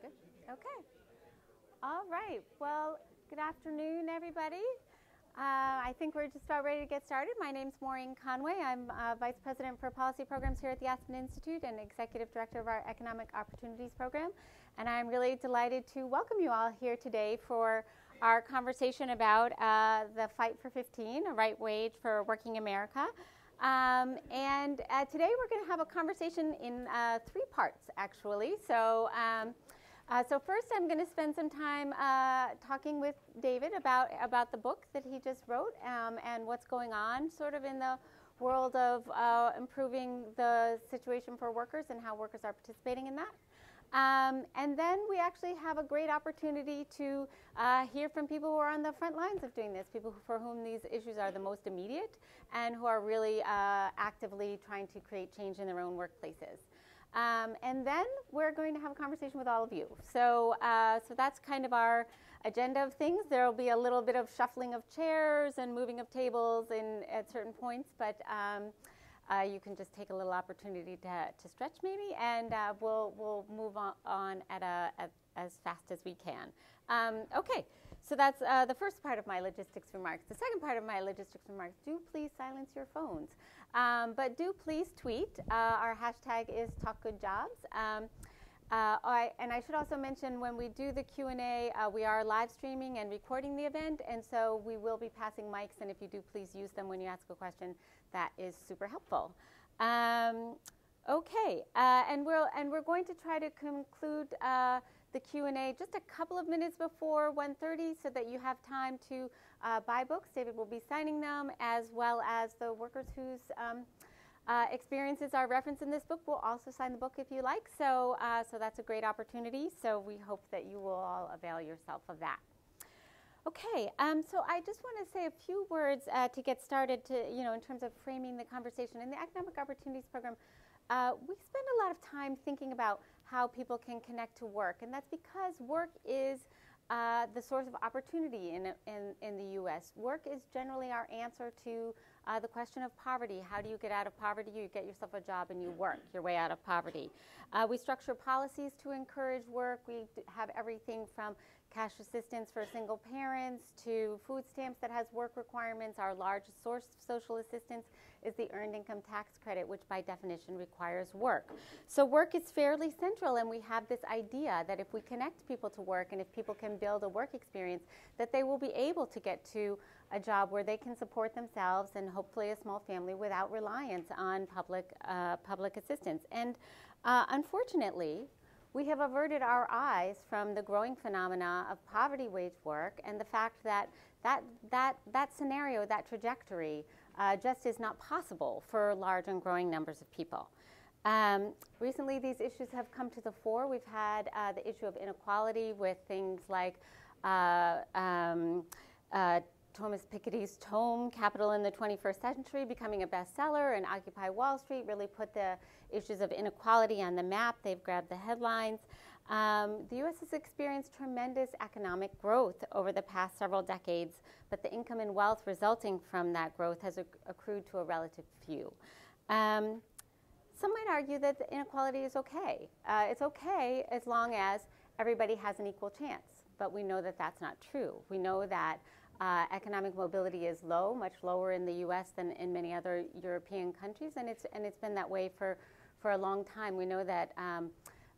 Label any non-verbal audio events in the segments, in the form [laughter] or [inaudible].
Good. Okay. All right. Well, good afternoon, everybody. Uh, I think we're just about ready to get started. My name is Maureen Conway. I'm uh, Vice President for Policy Programs here at the Aspen Institute and Executive Director of our Economic Opportunities Program. And I'm really delighted to welcome you all here today for our conversation about uh, the Fight for 15, a right wage for working America. Um, and uh, today we're going to have a conversation in uh, three parts, actually. So, um, uh, so first, I'm going to spend some time uh, talking with David about about the book that he just wrote um, and what's going on, sort of in the world of uh, improving the situation for workers and how workers are participating in that. Um, and then we actually have a great opportunity to uh, hear from people who are on the front lines of doing this, people for whom these issues are the most immediate and who are really uh, actively trying to create change in their own workplaces. Um, and then we're going to have a conversation with all of you. So, uh, so that's kind of our agenda of things. There will be a little bit of shuffling of chairs and moving of tables in, at certain points, but um, uh, you can just take a little opportunity to, to stretch maybe, and uh, we'll, we'll move on, at, a, at as fast as we can. Um, okay, so that's uh, the first part of my logistics remarks. The second part of my logistics remarks, do please silence your phones. Um, but do please tweet. Uh, our hashtag is TalkGoodJobs. Um, uh, I, and I should also mention when we do the Q&A, uh, we are live streaming and recording the event, and so we will be passing mics, and if you do, please use them when you ask a question. That is super helpful. Um, okay, uh, and, we'll, and we're going to try to conclude uh, the Q&A just a couple of minutes before 1.30 so that you have time to uh, buy books. David will be signing them, as well as the workers whose um, uh, experiences are referenced in this book. We'll also sign the book if you like. So, uh, so that's a great opportunity. So we hope that you will all avail yourself of that. Okay, um, so I just want to say a few words uh, to get started. To you know, in terms of framing the conversation in the Economic Opportunities Program, uh, we spend a lot of time thinking about how people can connect to work, and that's because work is uh, the source of opportunity in, in, in the U.S. Work is generally our answer to uh, the question of poverty. How do you get out of poverty? You get yourself a job and you work your way out of poverty. Uh, we structure policies to encourage work. We have everything from cash assistance for single parents to food stamps that has work requirements. Our largest source of social assistance is the earned income tax credit, which by definition requires work. So work is fairly central, and we have this idea that if we connect people to work and if people can build a work experience, that they will be able to get to a job where they can support themselves and hopefully a small family without reliance on public, uh, public assistance. And uh, unfortunately, we have averted our eyes from the growing phenomena of poverty wage work and the fact that that, that, that scenario, that trajectory, uh, just is not possible for large and growing numbers of people. Um, recently, these issues have come to the fore. We've had uh, the issue of inequality with things like uh, um, uh, Thomas Piketty's tome, Capital in the 21st Century, becoming a bestseller, and Occupy Wall Street really put the issues of inequality on the map. They've grabbed the headlines. Um, the U.S. has experienced tremendous economic growth over the past several decades, but the income and wealth resulting from that growth has acc- accrued to a relative few. Um, some might argue that the inequality is okay. Uh, it's okay as long as everybody has an equal chance, but we know that that's not true. We know that uh, economic mobility is low, much lower in the U.S. than in many other European countries, and it's and it's been that way for for a long time. We know that. Um,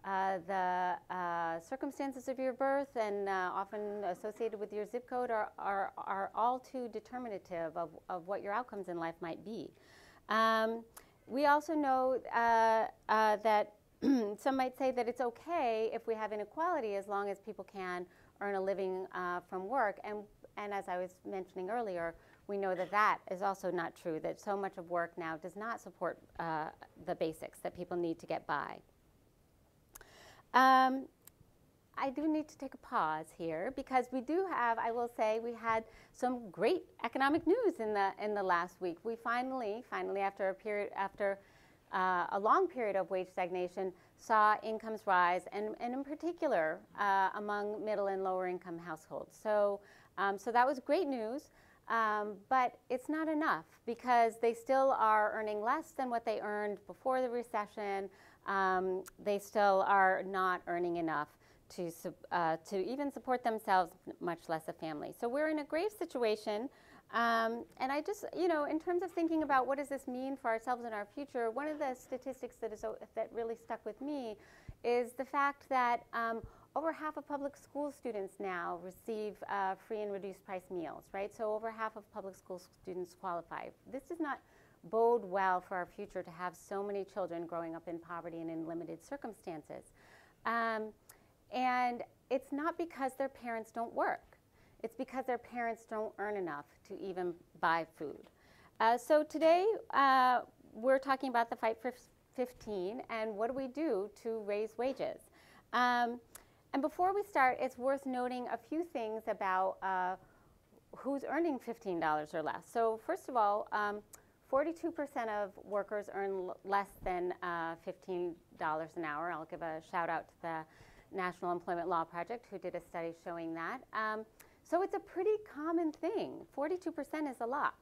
uh, the uh, circumstances of your birth and uh, often associated with your zip code are, are, are all too determinative of, of what your outcomes in life might be. Um, we also know uh, uh, that [clears throat] some might say that it's okay if we have inequality as long as people can earn a living uh, from work. And, and as I was mentioning earlier, we know that that is also not true, that so much of work now does not support the basics that people need to get by. Um, I do need to take a pause here because we do have, I will say, we had some great economic news in the in the last week. We finally, finally, after a period, after uh, a long period of wage stagnation, saw incomes rise, and, and in particular uh, among middle and lower income households. So, um, so that was great news. Um, but it's not enough because they still are earning less than what they earned before the recession um, they still are not earning enough to, uh, to even support themselves, much less a family. So we're in a grave situation. Um, and I just, you know, in terms of thinking about what does this mean for ourselves and our future, one of the statistics that, is, that really stuck with me is the fact that um, over half of public school students now receive uh, free and reduced price meals, right? So over half of public school students qualify. This does not bode well for our future to have so many children growing up in poverty and in limited circumstances. Um, and it's not because their parents don't work. It's because their parents don't earn enough to even buy food. Uh, so today uh, we're talking about the Fight for 15 and what do we do to raise wages. Um, and before we start, it's worth noting a few things about uh, who's earning $15 or less. So first of all, 42% um, of workers earn less than uh, $15 an hour. I'll give a shout out to the National Employment Law Project who did a study showing that. Um, so it's a pretty common thing. 42% is a lot.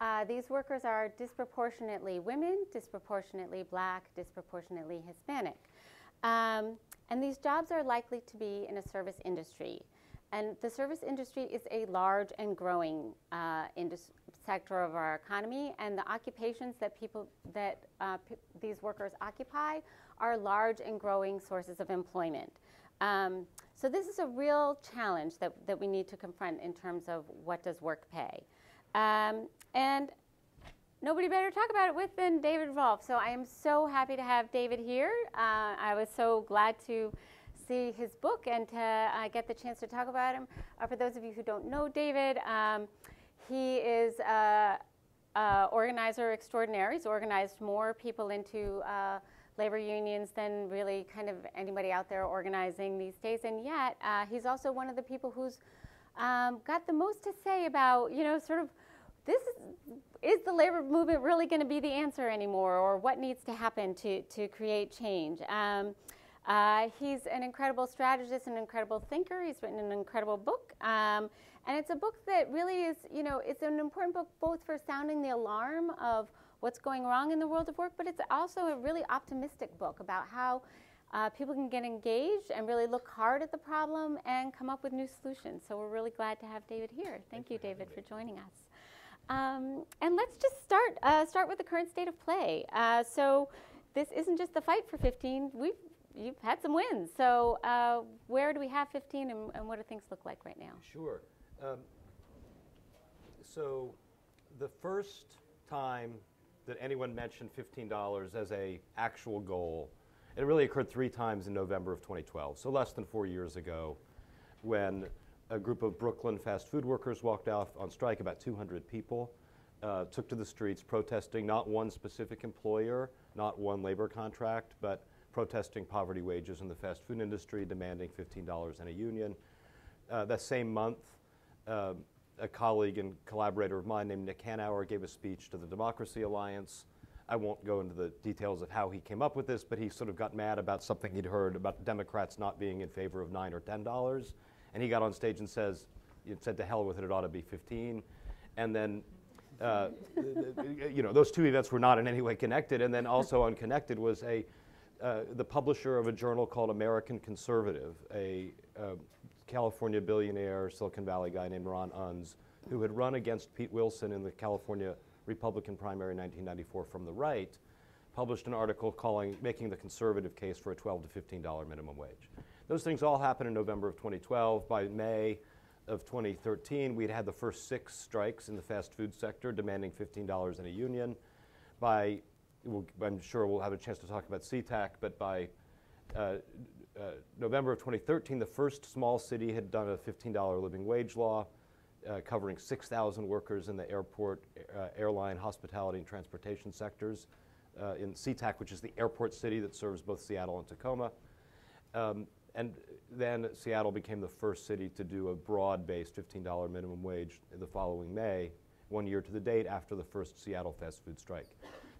Uh, these workers are disproportionately women, disproportionately black, disproportionately Hispanic. Um, and these jobs are likely to be in a service industry. And the service industry is a large and growing uh, sector of our economy, and the occupations that people that uh, these workers occupy are large and growing sources of employment. Um, so this is a real challenge that, that we need to confront in terms of what does work pay. Um, and nobody better talk about it with than David Rolf. So I am so happy to have David here. Uh, I was so glad to see his book and to uh, get the chance to talk about him. Uh, for those of you who don't know David, um, he is a, a, organizer extraordinaire. He's organized more people into uh, labor unions than really kind of anybody out there organizing these days. And yet, uh, he's also one of the people who's um, got the most to say about, you know, sort of this is, is the labor movement really going to be the answer anymore, or what needs to happen to, to create change? Um, uh, he's an incredible strategist, an incredible thinker. He's written an incredible book. Um, and it's a book that really is, you know, it's an important book both for sounding the alarm of what's going wrong in the world of work, but it's also a really optimistic book about how uh, people can get engaged and really look hard at the problem and come up with new solutions. So we're really glad to have David here. Thank you, David, for joining us. Um, and let's just start uh, start with the current state of play. Uh, so this isn't just the fight for 15. We've you've had some wins. So uh, where do we have 15, and, and, what do things look like right now? Sure. Um, so the first time that anyone mentioned $15 as a actual goal, it really occurred three times in November of 2012. So less than four years ago, when a group of Brooklyn fast food workers walked off on strike, about 200 people, uh, took to the streets protesting not one specific employer, not one labor contract, but protesting poverty wages in the fast food industry, demanding $15 and a union. Uh, that same month, uh, a colleague and collaborator of mine named Nick Hanauer gave a speech to the Democracy Alliance. I won't go into the details of how he came up with this, but he sort of got mad about something he'd heard about Democrats not being in favor of nine or ten dollars and he got on stage and says, said to hell with it, it ought to be 15. And then, uh, [laughs] you know, those two events were not in any way connected. And then also unconnected was a, uh, the publisher of a journal called American Conservative, a uh, California billionaire, Silicon Valley guy named Ron Unz, who had run against Pete Wilson in the California Republican primary in 1994 from the right, published an article calling, making the conservative case for a 12 to $15 minimum wage. Those things all happened in November of 2012. By May of 2013, we'd had the first six strikes in the fast food sector demanding $15 in a union. By, we'll, I'm sure we'll have a chance to talk about SeaTac, but by uh, uh, November of 2013, the first small city had done a $15 living wage law uh, covering 6,000 workers in the airport, uh, airline, hospitality, and transportation sectors uh, in SeaTac, which is the airport city that serves both Seattle and Tacoma. Um, and then Seattle became the first city to do a broad-based $15 minimum wage the following May, one year to the date after the first Seattle fast food strike.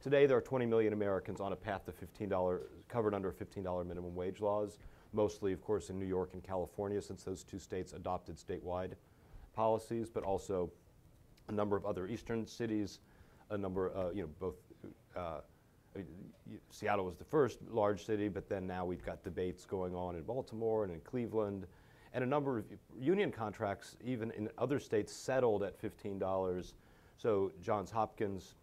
Today, there are 20 million Americans on a path to $15, covered under $15 minimum wage laws, mostly, of course, in New York and California, since those two states adopted statewide policies, but also a number of other eastern cities, a number, uh, you know, both uh, Seattle was the first large city, but then now we've got debates going on in Baltimore and in Cleveland. And a number of union contracts, even in other states, settled at $15. So Johns Hopkins,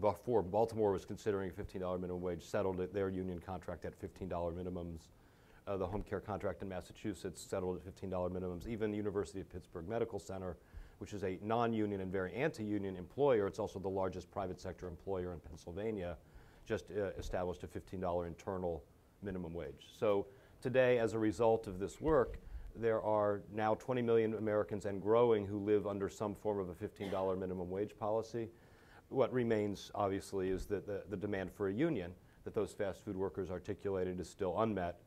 before Baltimore was considering a $15 minimum wage, settled their union contract at $15 minimums. Uh, the home care contract in Massachusetts settled at $15 minimums. Even the University of Pittsburgh Medical Center, which is a non-union and very anti-union employer, it's also the largest private sector employer in Pennsylvania, just uh, established a $15 internal minimum wage. So today, as a result of this work, there are now 20 million Americans and growing who live under some form of a $15 minimum wage policy. What remains, obviously, is that the, the demand for a union that those fast food workers articulated is still unmet.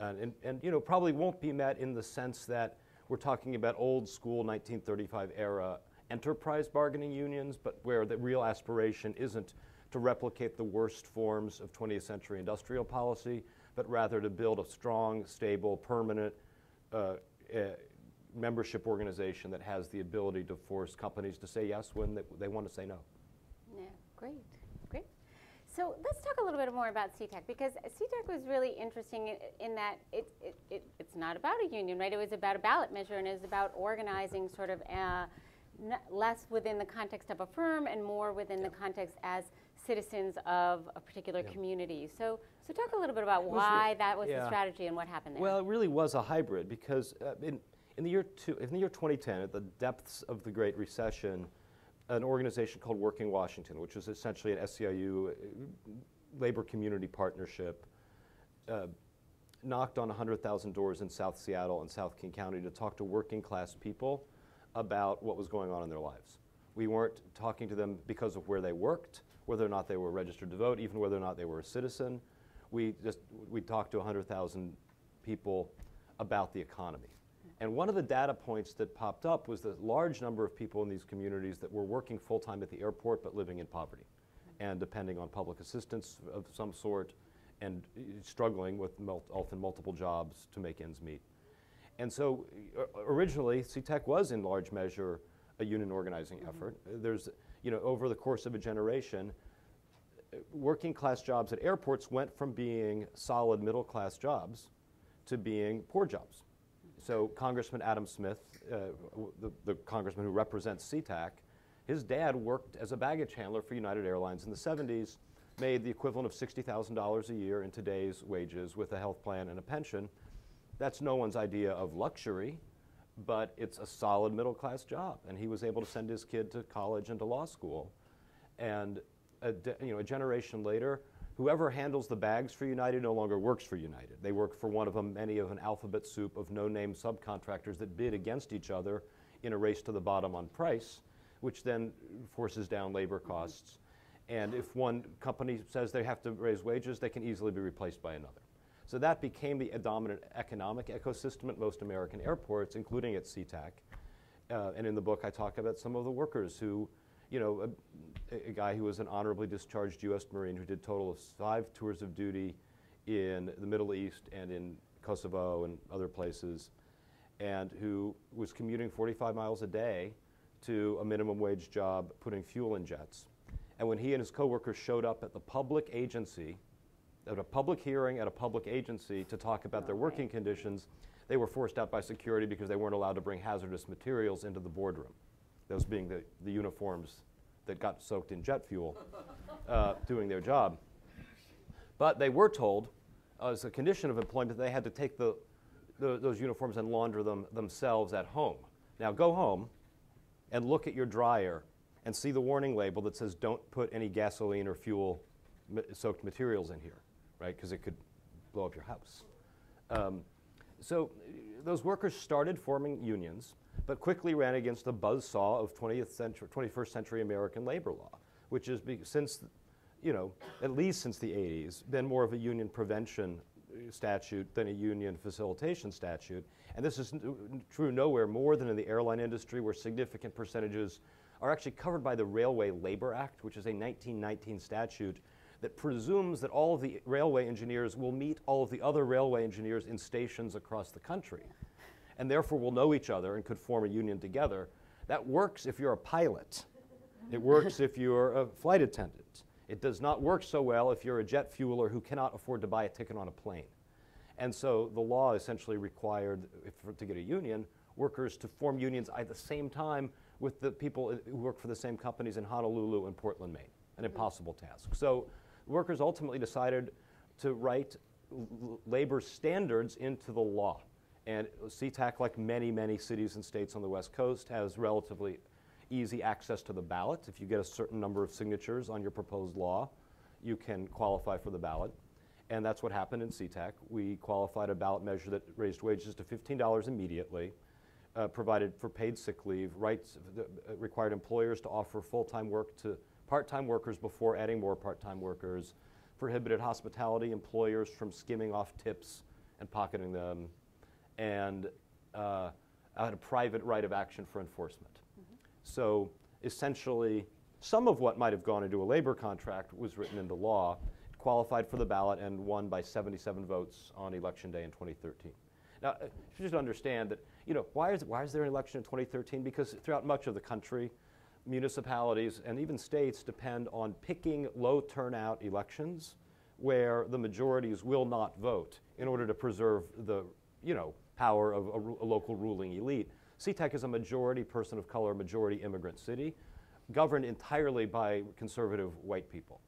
And, and, and, you know, probably won't be met in the sense that we're talking about old school 1935 era enterprise bargaining unions, but where the real aspiration isn't to replicate the worst forms of 20th century industrial policy, but rather to build a strong, stable, permanent uh, uh, membership organization that has the ability to force companies to say yes when they, they want to say no. Great, great. So let's talk a little bit more about SeaTac because SeaTac was really interesting in, in that it, it, it, it's not about a union, right? It was about a ballot measure and it was about organizing sort of uh, less within the context of a firm and more within yeah. the context as citizens of a particular yeah. community. So, so talk a little bit about why that was yeah. the strategy and what happened there. Well, it really was a hybrid because uh, in, in, the year two, in the year 2010, at the depths of the Great Recession, an organization called Working Washington, which was essentially an SEIU uh, labor community partnership, uh, knocked on 100,000 doors in South Seattle and South King County to talk to working class people about what was going on in their lives. We weren't talking to them because of where they worked whether or not they were registered to vote, even whether or not they were a citizen. We just we talked to 100,000 people about the economy. And one of the data points that popped up was the large number of people in these communities that were working full time at the airport but living in poverty and depending on public assistance of some sort and struggling with mul often multiple jobs to make ends meet. And so uh, originally, SeaTac was in large measure a union organizing mm -hmm. effort. There's you know, over the course of a generation, working class jobs at airports went from being solid middle class jobs to being poor jobs. So Congressman Adam Smith, uh, the, the, congressman who represents SeaTac, his dad worked as a baggage handler for United Airlines in the 70s, made the equivalent of $60,000 a year in today's wages with a health plan and a pension. That's no one's idea of luxury but it's a solid middle class job. And he was able to send his kid to college and to law school. And a, you know, a generation later, whoever handles the bags for United no longer works for United. They work for one of them, many of an alphabet soup of no name subcontractors that bid against each other in a race to the bottom on price, which then forces down labor costs. And if one company says they have to raise wages, they can easily be replaced by another. So that became the dominant economic ecosystem at most American airports, including at SeaTac. Uh, and in the book, I talk about some of the workers who, you know, a, a, guy who was an honorably discharged U.S. Marine who did total of five tours of duty in the Middle East and in Kosovo and other places, and who was commuting 45 miles a day to a minimum wage job putting fuel in jets. And when he and his coworkers showed up at the public agency at a public hearing at a public agency to talk about their working conditions, they were forced out by security because they weren't allowed to bring hazardous materials into the boardroom. Those being the, the uniforms that got soaked in jet fuel uh, [laughs] doing their job. But they were told, uh, as a condition of employment, they had to take the, the, those uniforms and launder them themselves at home. Now go home and look at your dryer and see the warning label that says don't put any gasoline or fuel soaked materials in here right? Because it could blow up your house. Um, so those workers started forming unions, but quickly ran against the buzzsaw of 20th century, 21st century American labor law, which has since, you know, at least since the 80s, been more of a union prevention uh, statute than a union facilitation statute. And this is true nowhere more than in the airline industry, where significant percentages are actually covered by the Railway Labor Act, which is a 1919 statute that presumes that all of the railway engineers will meet all of the other railway engineers in stations across the country and therefore will know each other and could form a union together. That works if you're a pilot. It works if you're a flight attendant. It does not work so well if you're a jet fueler who cannot afford to buy a ticket on a plane. And so the law essentially required, if, to get a union, workers to form unions at the same time with the people uh, who work for the same companies in Honolulu and Portland, Maine. An impossible task. So workers ultimately decided to write labor standards into the law. And SeaTac, like many, many cities and states on the West Coast, has relatively easy access to the ballot. If you get a certain number of signatures on your proposed law, you can qualify for the ballot. And that's what happened in SeaTac. We qualified a ballot measure that raised wages to $15 immediately, uh, provided for paid sick leave, rights, uh, required employers to offer full-time work to part-time workers before adding more part-time workers, prohibited hospitality employers from skimming off tips and pocketing them, and uh, had a private right of action for enforcement. Mm -hmm. So essentially, some of what might have gone into a labor contract was written into law, qualified for the ballot, and won by 77 votes on election day in 2013. Now, uh, you should just understand that, you know, why is, why is there an election in 2013? Because throughout much of the country, municipalities and even states depend on picking low turnout elections where the majorities will not vote in order to preserve the you know, power of a, a local ruling elite. SeaTac is a majority person of color, majority immigrant city, governed entirely by conservative white people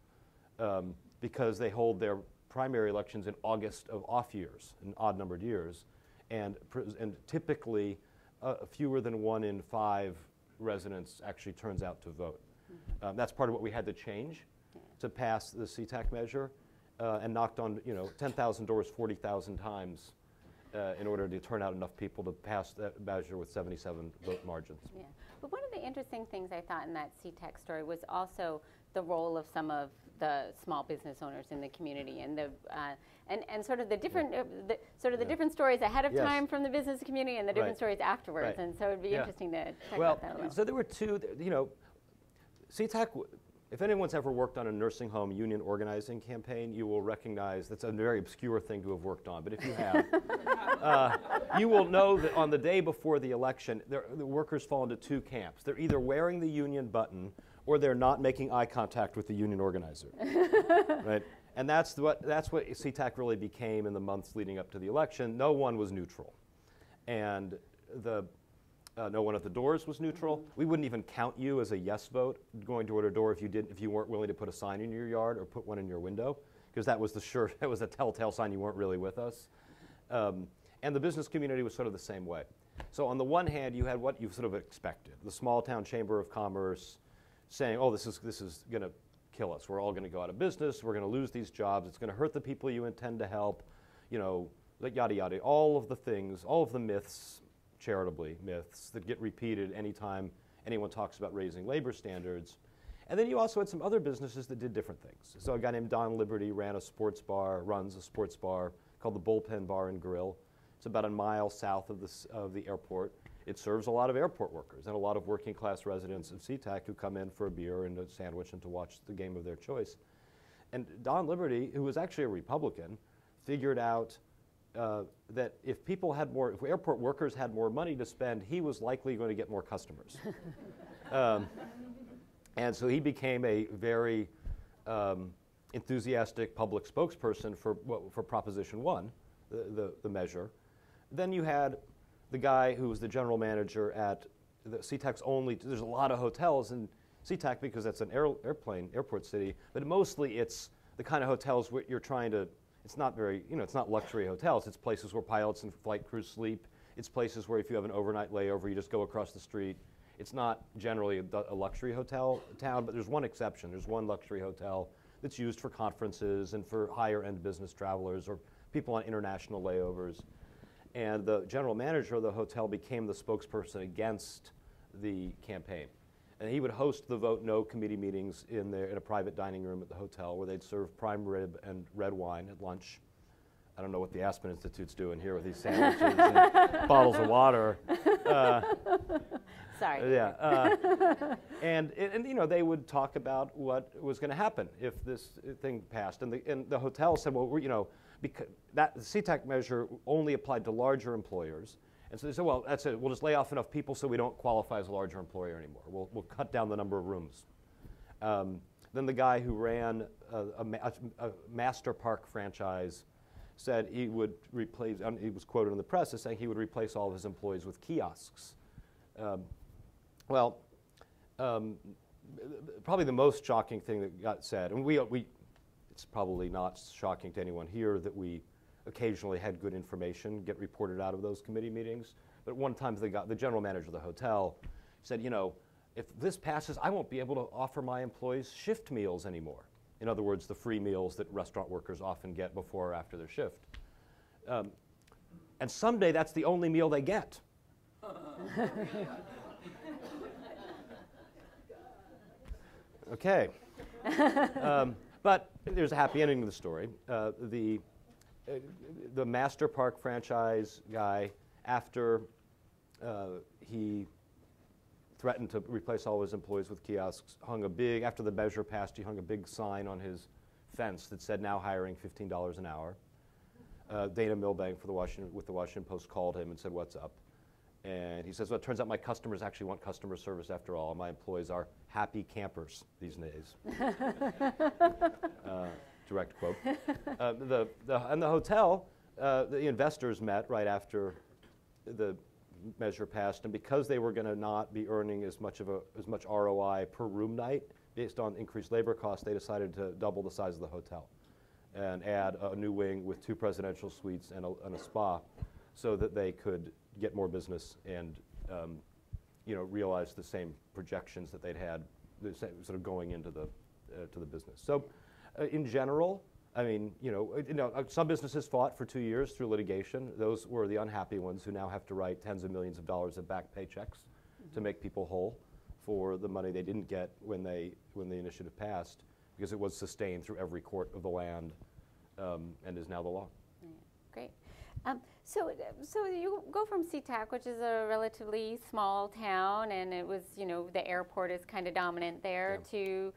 um, because they hold their primary elections in August of off years, in odd numbered years, and, and typically uh, fewer than one in five residents actually turns out to vote. Mm-hmm. Um, that's part of what we had to change to pass the SeaTac measure uh, and knocked on you know 10,000 doors 40,000 times uh, in order to turn out enough people to pass that measure with 77 vote margins. Yeah. But one of the interesting things I thought in that SeaTac story was also the role of some of the small business owners in the community and the uh, and, and sort of the different yeah. uh, the, sort of the yeah. different stories ahead of yes. time from the business community and the different right. stories afterwards. Right. And so it'd be yeah. interesting to talk well, that a little. So there were two, you know, SeaTac, if anyone's ever worked on a nursing home union organizing campaign, you will recognize that's a very obscure thing to have worked on. But if you have, [laughs] uh, you will know that on the day before the election, the workers fall into two camps. They're either wearing the union button or they're not making eye contact with the union organizer. [laughs] right? And that's what, that's what SeaTac really became in the months leading up to the election. No one was neutral. And the, uh, no one at the doors was neutral. Mm-hmm. We wouldn't even count you as a yes vote going door to door if you didn't, if you weren't willing to put a sign in your yard or put one in your window, because that was the sure, [laughs] that was a telltale sign you weren't really with us. Um, and the business community was sort of the same way. So on the one hand, you had what you sort of expected: the small town chamber of commerce saying, "Oh, this is this is going to kill us. We're all going to go out of business. We're going to lose these jobs. It's going to hurt the people you intend to help. You know, yada yada. All of the things, all of the myths, charitably myths that get repeated anytime anyone talks about raising labor standards. And then you also had some other businesses that did different things. So a guy named Don Liberty ran a sports bar, runs a sports bar called the Bullpen Bar and Grill. It's about a mile south of the, of the airport. It serves a lot of airport workers and a lot of working class residents of SeaTac who come in for a beer and a sandwich and to watch the game of their choice. And Don Liberty, who was actually a Republican, figured out uh, that if people had more, if airport workers had more money to spend, he was likely going to get more customers. [laughs] um, and so he became a very um, enthusiastic public spokesperson for, for Proposition 1, the, the, the measure. Then you had the guy who was the general manager at the SeaTac's only, there's a lot of hotels in SeaTac because that's an air, airplane, airport city, but mostly it's the kind of hotels where you're trying to, it's not very, you know, it's not luxury hotels. It's places where pilots and flight crews sleep. It's places where if you have an overnight layover, you just go across the street. It's not generally a, a luxury hotel town, but there's one exception. There's one luxury hotel that's used for conferences and for higher end business travelers or people on international layovers and the general manager of the hotel became the spokesperson against the campaign. And he would host the Vote No committee meetings in, their, in a private dining room at the hotel where they'd serve prime rib and red wine at lunch. I don't know what the Aspen Institute's doing here with these sandwiches and [laughs] bottles of water. Uh, Sorry. Yeah. Uh, and, and, you know, they would talk about what was going to happen if this thing passed. And the, and the hotel said, well, you know, because that the SeaTac measure only applied to larger employers. And so they said, well, that's it. We'll just lay off enough people so we don't qualify as a larger employer anymore. We'll, we'll cut down the number of rooms. Um, then the guy who ran a, a, a- MasterPark franchise said he would replace, um, he was quoted in the press as saying he would replace all of his employees with kiosks. Um, well, um, probably the most shocking thing that got said, and we, we, it's probably not shocking to anyone here that we occasionally had good information get reported out of those committee meetings. But one time the, guy, the general manager of the hotel said, you know, if this passes, I won't be able to offer my employees shift meals anymore. In other words, the free meals that restaurant workers often get before or after their shift. Um, and someday that's the only meal they get. [laughs] okay. [laughs] Um, but there's a happy ending to the story. Uh, the, the MasterPark franchise guy, after uh, he threatened to replace all his employees with kiosks, hung a big, after the measure passed, he hung a big sign on his fence that said, now hiring $15 an hour. Uh, Dana Milbank for the Washington, with the Washington Post called him and said, what's up? And he says, well, it turns out my customers actually want customer service after all. My employees are happy campers these days. [laughs] uh, direct quote. [laughs] Uh, the, the, and the hotel, uh, the investors met right after the measure passed, and because they were going to not be earning as much of a, as much ROI per room night based on increased labor costs, they decided to double the size of the hotel and add a new wing with two presidential suites and a, and a spa, so that they could get more business and um, you know realize the same projections that they'd had, the same, sort of going into the uh, to the business. So, uh, in general, I mean, you know, uh, you know, uh, some businesses fought for two years through litigation. Those were the unhappy ones who now have to write tens of millions of dollars of back paychecks to make people whole for the money they didn't get when they when the initiative passed, because it was sustained through every court of the land, um, and is now the law. Great. Um, so, so you go from SeaTac, which is a relatively small town, and it was, you know, the airport is kind of dominant there, Yeah. to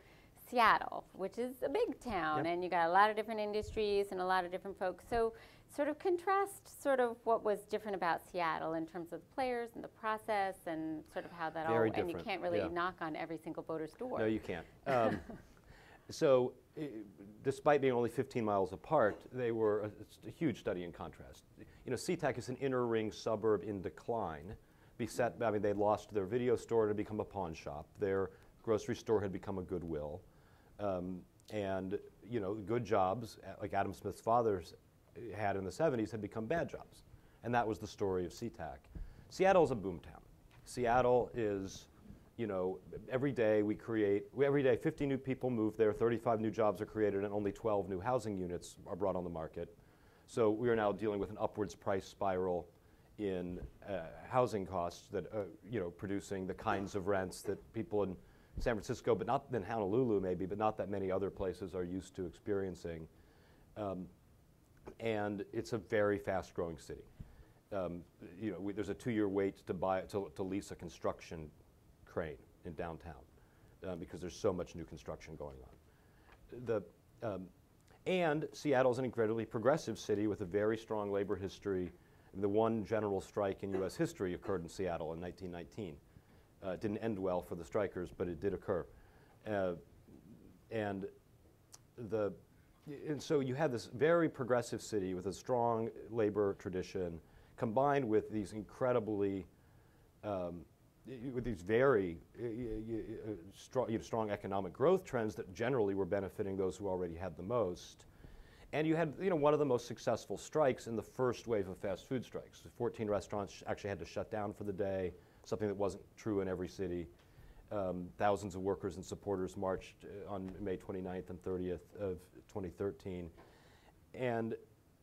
Seattle, which is a big town, Yep. and you got a lot of different industries and a lot of different folks. So, sort of contrast sort of what was different about Seattle in terms of the players and the process and sort of how that Very all. And you can't really yeah. knock on every single voter's door. No, you can't. [laughs] Um, so, despite being only 15 miles apart, they were a, a huge study in contrast. You know, SeaTac is an inner ring suburb in decline. Beset, I mean, they lost their video store to become a pawn shop. Their grocery store had become a Goodwill. Um, and, you know, good jobs, uh, like Adam Smith's father's had in the 70s, had become bad jobs. And that was the story of SeaTac. Seattle is a boomtown. Seattle is, you know, every day we create, every day 50 new people move there, 35 new jobs are created, and only 12 new housing units are brought on the market. So we are now dealing with an upwards price spiral in uh, housing costs that, uh, you know, producing the kinds of rents that people in San Francisco, but not in Honolulu maybe, but not that many other places are used to experiencing. Um, and it's a very fast-growing city. Um, you know, we, there's a two-year wait to buy to, to lease a construction crane in downtown uh, because there's so much new construction going on. The um, and Seattle's an incredibly progressive city with a very strong labor history. The one general strike in U.S. history occurred in Seattle in 1919. Uh, didn't end well for the strikers, but it did occur. Uh, and the and so you had this very progressive city with a strong labor tradition, combined with these incredibly, um, with these very uh, uh, strong, you know, strong economic growth trends that generally were benefiting those who already had the most. And you had, you know, one of the most successful strikes in the first wave of fast food strikes. 14 restaurants actually had to shut down for the day, something that wasn't true in every city. Um, thousands of workers and supporters marched uh, on May 29th and 30th of 2013. And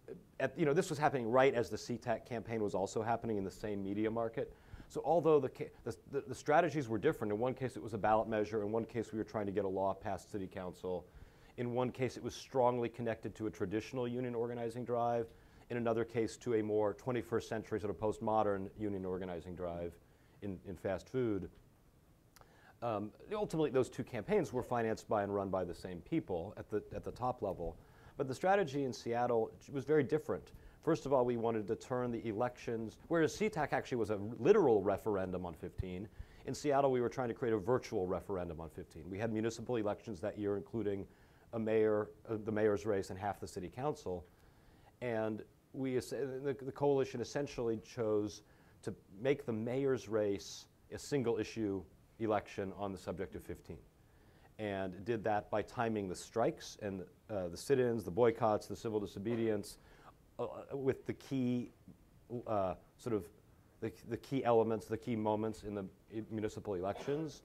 uh, at, you know, this was happening right as the SeaTac campaign was also happening in the same media market. So although the, the, the strategies were different, in one case it was a ballot measure, in one case we were trying to get a law passed city council, in one case it was strongly connected to a traditional union organizing drive, in another case to a more 21st century sort of postmodern union organizing drive in, in fast food. Um, ultimately, those two campaigns were financed by and run by the same people at the, at the top level. But the strategy in Seattle was very different. First of all, we wanted to turn the elections, whereas SeaTac actually was a literal referendum on 15, In Seattle, we were trying to create a virtual referendum on 15. We had municipal elections that year, including a mayor, uh, the mayor's race, and half the city council. And we, the, the coalition essentially chose to make the mayor's race a single issue election on the subject of 15 and did that by timing the strikes and uh, the sit-ins, the boycotts, the civil disobedience, uh, with the key uh, sort of the, the, key elements, the key moments in the municipal elections.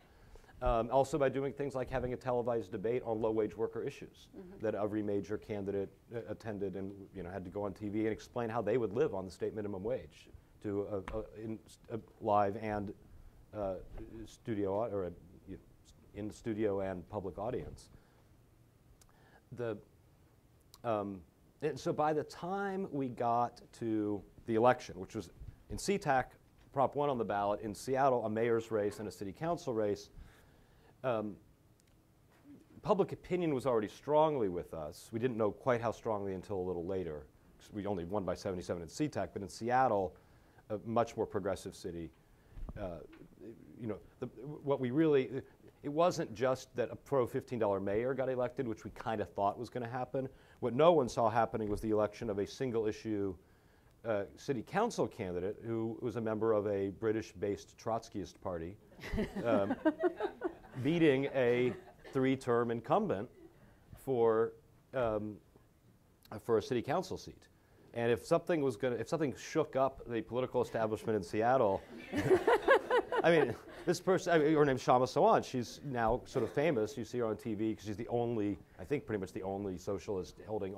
Um, also by doing things like having a televised debate on low-wage worker issues mm-hmm. that every major candidate uh, attended and you know had to go on TV and explain how they would live on the state minimum wage to a, a, in, a live and uh, studio or a in studio and public audience. The, um, and so by the time we got to the election, which was in SeaTac, Prop 1 on the ballot, in Seattle, a mayor's race and a city council race, um, public opinion was already strongly with us. We didn't know quite how strongly until a little later. We only won by 77 in SeaTac, but in Seattle, a much more progressive city, uh, you know, the, what we really, it wasn't just that a pro $15 mayor got elected, which we kind of thought was going to happen. What no one saw happening was the election of a single issue uh, city council candidate who was a member of a British based Trotskyist party, um, [laughs] beating a three term incumbent for, um, for a city council seat. And if something was going to, if something shook up the political establishment in Seattle, [laughs] I mean, this person, I mean, her name's Kshama Sawant. She's now sort of famous. You see her on TV because she's the only, I think, pretty much the only socialist holding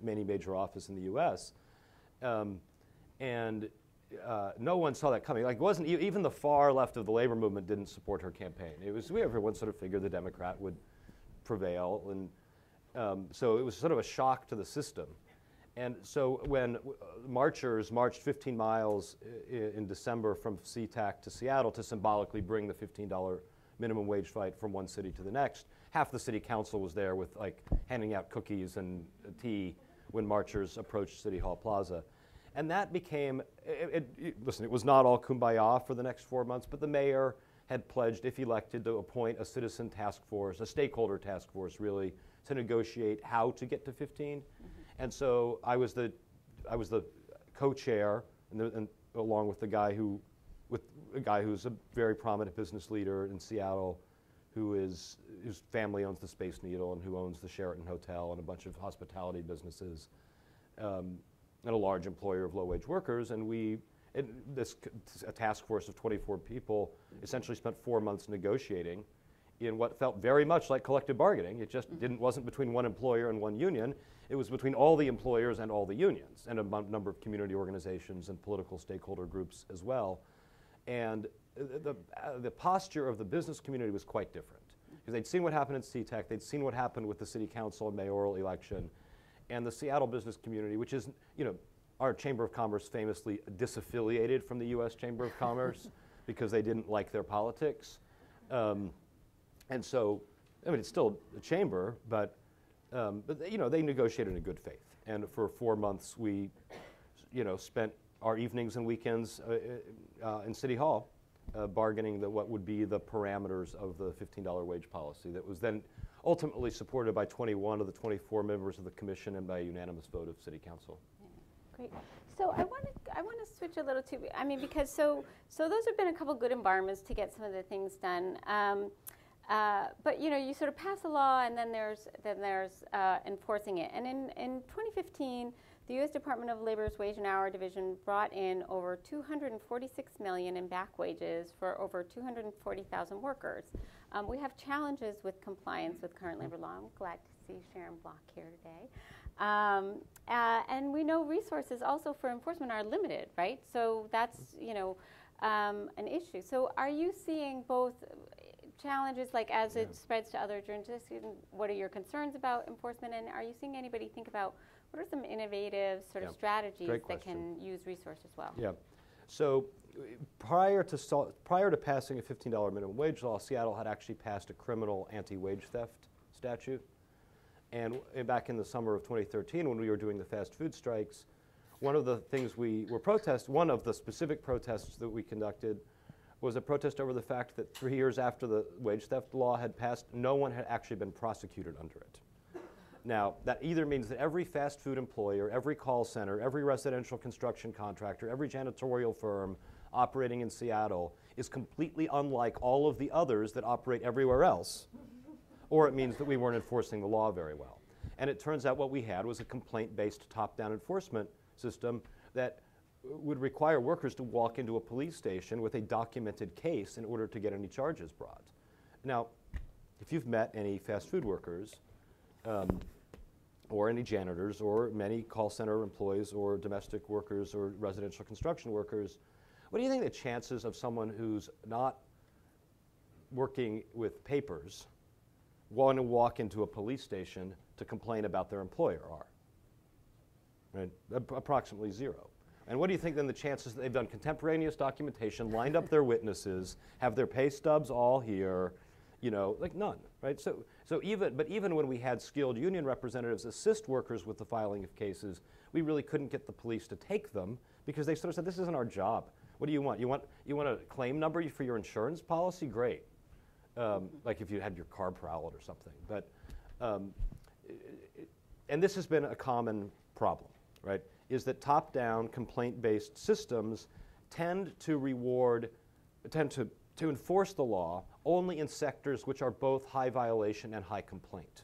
many major office in the U.S. Um, and uh, no one saw that coming. Like, wasn't even the far left of the labor movement didn't support her campaign. It was we everyone sort of figured the Democrat would prevail, and um, so it was sort of a shock to the system. And so when uh, marchers marched 15 miles in December from SeaTac to Seattle to symbolically bring the $15 minimum wage fight from one city to the next, half the city council was there with like handing out cookies and tea when marchers approached City Hall Plaza. And that became, it, it, it, listen, it was not all kumbaya for the next four months, but the mayor had pledged, if elected, to appoint a citizen task force, a stakeholder task force, really, to negotiate how to get to 15. And so I was the, I was the co-chair, and, the, and along with the guy who, with a guy who's a very prominent business leader in Seattle, who is whose family owns the Space Needle and who owns the Sheraton Hotel and a bunch of hospitality businesses, um, and a large employer of low-wage workers. And we, it, this a task force of 24 people, essentially spent four months negotiating in what felt very much like collective bargaining. It just didn't wasn't between one employer and one union. It was between all the employers and all the unions, and a number of community organizations and political stakeholder groups as well. And the, uh, the posture of the business community was quite different because they'd seen what happened in SeaTac, they'd seen what happened with the city council and mayoral election, and the Seattle business community, which is, you know, our Chamber of Commerce famously disaffiliated from the U.S. Chamber of Commerce [laughs] because they didn't like their politics. Um, and so, I mean, it's still a chamber, but um, but you know, they negotiated in good faith. And for four months, we, you know, spent our evenings and weekends uh, uh, in City Hall uh, bargaining what would be the parameters of the $15 wage policy that was then ultimately supported by 21 of the 24 members of the commission and by a unanimous vote of City Council. Great. So I want to I want to switch a little to I mean because so so those have been a couple good environments to get some of the things done. Um, uh, but you know, you sort of pass a law, and then there's then there's uh, enforcing it. And in, in 2015, the U.S. Department of Labor's Wage and Hour Division brought in over 246 million in back wages for over 240,000 workers. Um, we have challenges with compliance with current labor law. I'm glad to see Sharon Block here today. Um, uh, and we know resources also for enforcement are limited, right? So that's you know um, an issue. So are you seeing both challenges, like as yeah. it spreads to other jurisdictions? What are your concerns about enforcement? And are you seeing anybody think about what are some innovative sort yeah. of strategies that can use resources well? Yeah. So prior to prior to passing a $15 minimum wage law, Seattle had actually passed a criminal anti-wage theft statute. And back in the summer of 2013, when we were doing the fast food strikes, one of the things we were protest, one of the specific protests that we conducted was a protest over the fact that three years after the wage theft law had passed, no one had actually been prosecuted under it. Now, that either means that every fast food employer, every call center, every residential construction contractor, every janitorial firm operating in Seattle is completely unlike all of the others that operate everywhere else, or it means that we weren't enforcing the law very well. And it turns out what we had was a complaint based top down enforcement system that would require workers to walk into a police station with a documented case in order to get any charges brought. Now, if you've met any fast food workers, um, or any janitors, or many call center employees, or domestic workers, or residential construction workers, what do you think the chances of someone who's not working with papers want to walk into a police station to complain about their employer are? Right? approximately zero. And what do you think then the chances that they've done contemporaneous documentation, lined up their witnesses, have their pay stubs all here, you know, like none, right? So, so even, but even when we had skilled union representatives assist workers with the filing of cases, we really couldn't get the police to take them because they sort of said, this isn't our job. What do you want? You want, you want a claim number for your insurance policy? Great. Um, like if you had your car prowled or something. But, um, and this has been a common problem, right? Is that top down complaint based systems tend to reward, tend to, to enforce the law only in sectors which are both high violation and high complaint.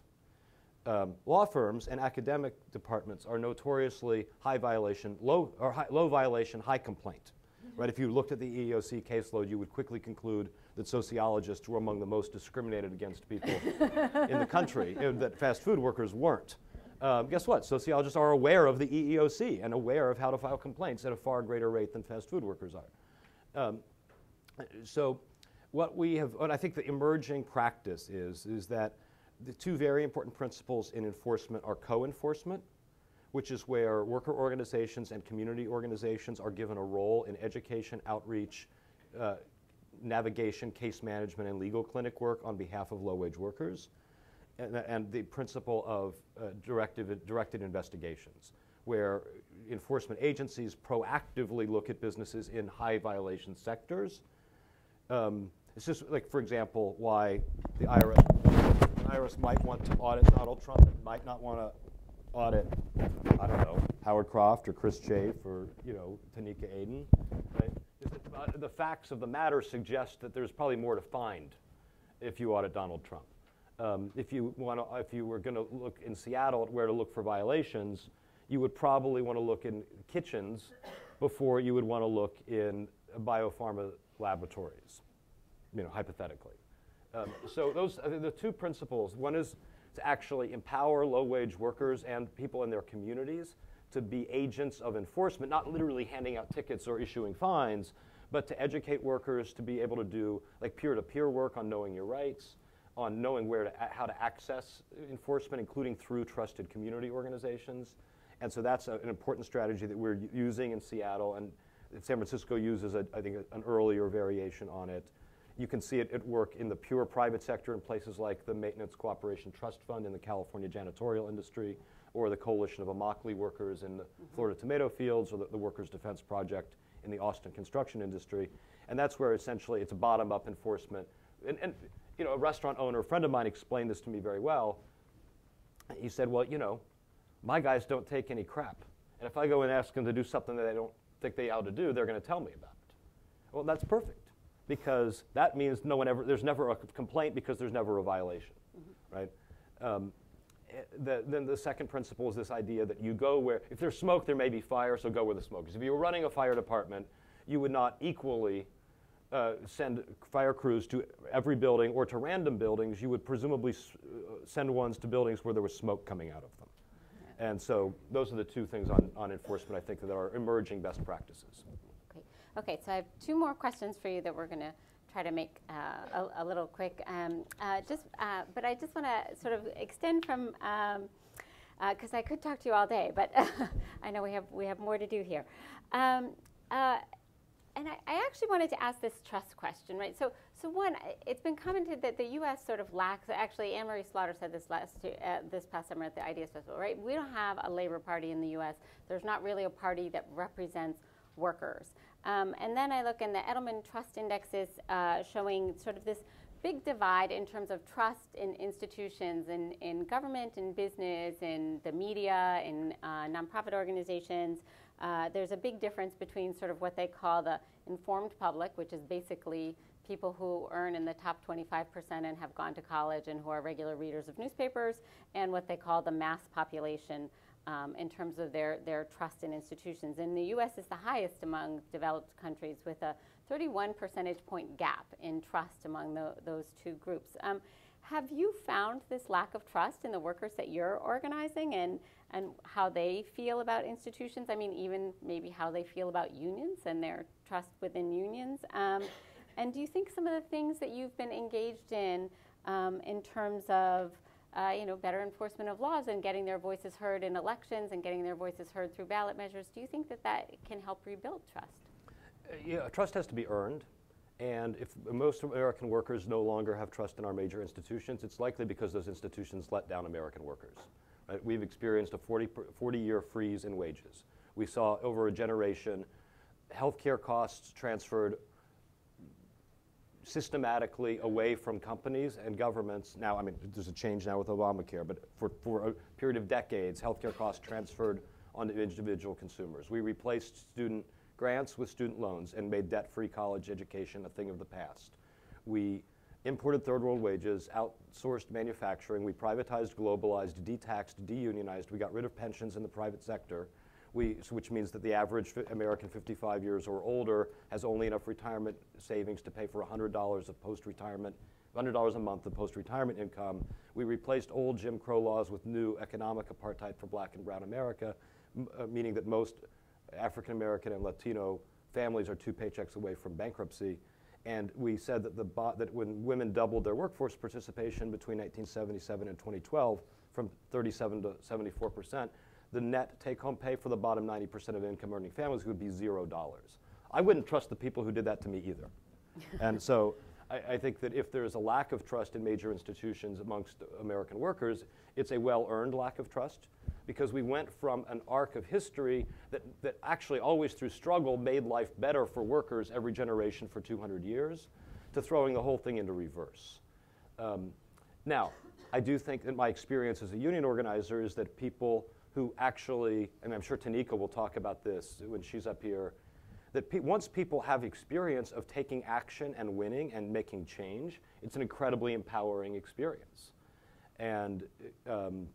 Um, law firms and academic departments are notoriously high violation, low, or high, low violation, high complaint. Right? If you looked at the EEOC caseload, you would quickly conclude that sociologists were among the most discriminated against people [laughs] in the country, and that fast food workers weren't. Um, guess what? Sociologists are aware of the EEOC and aware of how to file complaints at a far greater rate than fast food workers are. Um, so, what we have, what I think the emerging practice is, is that the two very important principles in enforcement are co enforcement which is where worker organizations and community organizations are given a role in education, outreach, uh, navigation, case management, and legal clinic work on behalf of low wage workers. And, the principle of uh, directive, directed investigations, where enforcement agencies proactively look at businesses in high violation sectors. Um, it's just like, for example, why the IRS, the IRS might want to audit Donald Trump, and might not want to audit, I don't know, Howard Croft or Chris Chafe or, you know, Tanika Aiden. Right? Uh, the facts of the matter suggest that there's probably more to find if you audit Donald Trump. Um, if you want to, if you were going to look in Seattle at where to look for violations, you would probably want to look in kitchens before you would want to look in biopharma laboratories, you know, hypothetically. Um, so those are the two principles. One is to actually empower low wage workers and people in their communities to be agents of enforcement, not literally handing out tickets or issuing fines, but to educate workers to be able to do like peer to peer work on knowing your rights, on knowing where to, how to access enforcement, including through trusted community organizations. And so that's a, an important strategy that we're using in Seattle, and San Francisco uses, a, I think, a, an earlier variation on it. You can see it at work in the pure private sector in places like the Maintenance Cooperation Trust Fund in the California janitorial industry, or the Coalition of Immokalee Workers in the mm-hmm. Florida tomato fields, or the, the Workers' Defense Project in the Austin construction industry. And that's where essentially it's a bottom up enforcement. And, and you know, a restaurant owner, a friend of mine explained this to me very well. He said, Well, you know, my guys don't take any crap. And if I go and ask them to do something that they don't think they ought to do, they're going to tell me about it. Well, that's perfect because that means no one ever, there's never a complaint because there's never a violation, mm-hmm. right? Um, eh, the, then the second principle is this idea that you go where, if there's smoke, there may be fire, so go where the smoke is. If you were running a fire department, you would not equally uh, send fire crews to every building or to random buildings. You would presumably s- uh, send ones to buildings where there was smoke coming out of them. And so those are the two things on, on enforcement, I think, that are emerging best practices. Okay, so I have two more questions for you that we're going to try to make uh, a, a, little quick. Um, uh, just, uh, but I just want to sort of extend from because um, uh, I could talk to you all day, but [laughs] I know we have we have more to do here. Um, uh, and I, I, actually wanted to ask this trust question, right? So, so one, it's been commented that the U.S. sort of lacks. Actually, Anne Marie Slaughter said this last uh, this past summer at the Ideas Festival, right? We don't have a labor party in the U.S. There's not really a party that represents workers. Um, and then I look, in the Edelman Trust Indexes uh, showing sort of this big divide in terms of trust in institutions, in, in government, in business, in the media, in uh, nonprofit organizations. Uh, there's a big difference between sort of what they call the informed public, which is basically people who earn in the top 25% and have gone to college and who are regular readers of newspapers, and what they call the mass population um, in terms of their, their trust in institutions. And the US is the highest among developed countries with a 31 percentage point gap in trust among the, those two groups. Um, have you found this lack of trust in the workers that you're organizing and, and how they feel about institutions? I mean, even maybe how they feel about unions and their trust within unions? Um, and do you think some of the things that you've been engaged in um, in terms of uh, you know, better enforcement of laws and getting their voices heard in elections and getting their voices heard through ballot measures, do you think that that can help rebuild trust? Uh, yeah, trust has to be earned. And if most American workers no longer have trust in our major institutions, it's likely because those institutions let down American workers. Right? We've experienced a 40, 40 year freeze in wages. We saw over a generation healthcare costs transferred systematically away from companies and governments. Now, I mean, there's a change now with Obamacare, but for, for a period of decades, healthcare costs transferred onto individual consumers. We replaced student grants with student loans and made debt-free college education a thing of the past. We imported third world wages, outsourced manufacturing, we privatized, globalized, detaxed, deunionized, we got rid of pensions in the private sector, we, which means that the average American 55 years or older has only enough retirement savings to pay for $100 of post-retirement, $100 a month of post-retirement income. We replaced old Jim Crow laws with new economic apartheid for black and brown America, uh, meaning that most African American and Latino families are two paychecks away from bankruptcy. And we said that, the that when women doubled their workforce participation between 1977 and 2012 from 37 to 74 percent, the net take home pay for the bottom 90% of income earning families would be zero dollars. I wouldn't trust the people who did that to me either. [laughs] and so I, I, think that if there's a lack of trust in major institutions amongst American workers, it's a well earned lack of trust because we went from an arc of history that, that actually always through struggle made life better for workers every generation for 200 years to throwing the whole thing into reverse. Um, now, I do think that my experience as a union organizer is that people who actually, and I'm sure Tanika will talk about this when she's up here, that pe once people have experience of taking action and winning and making change, it's an incredibly empowering experience. And, um,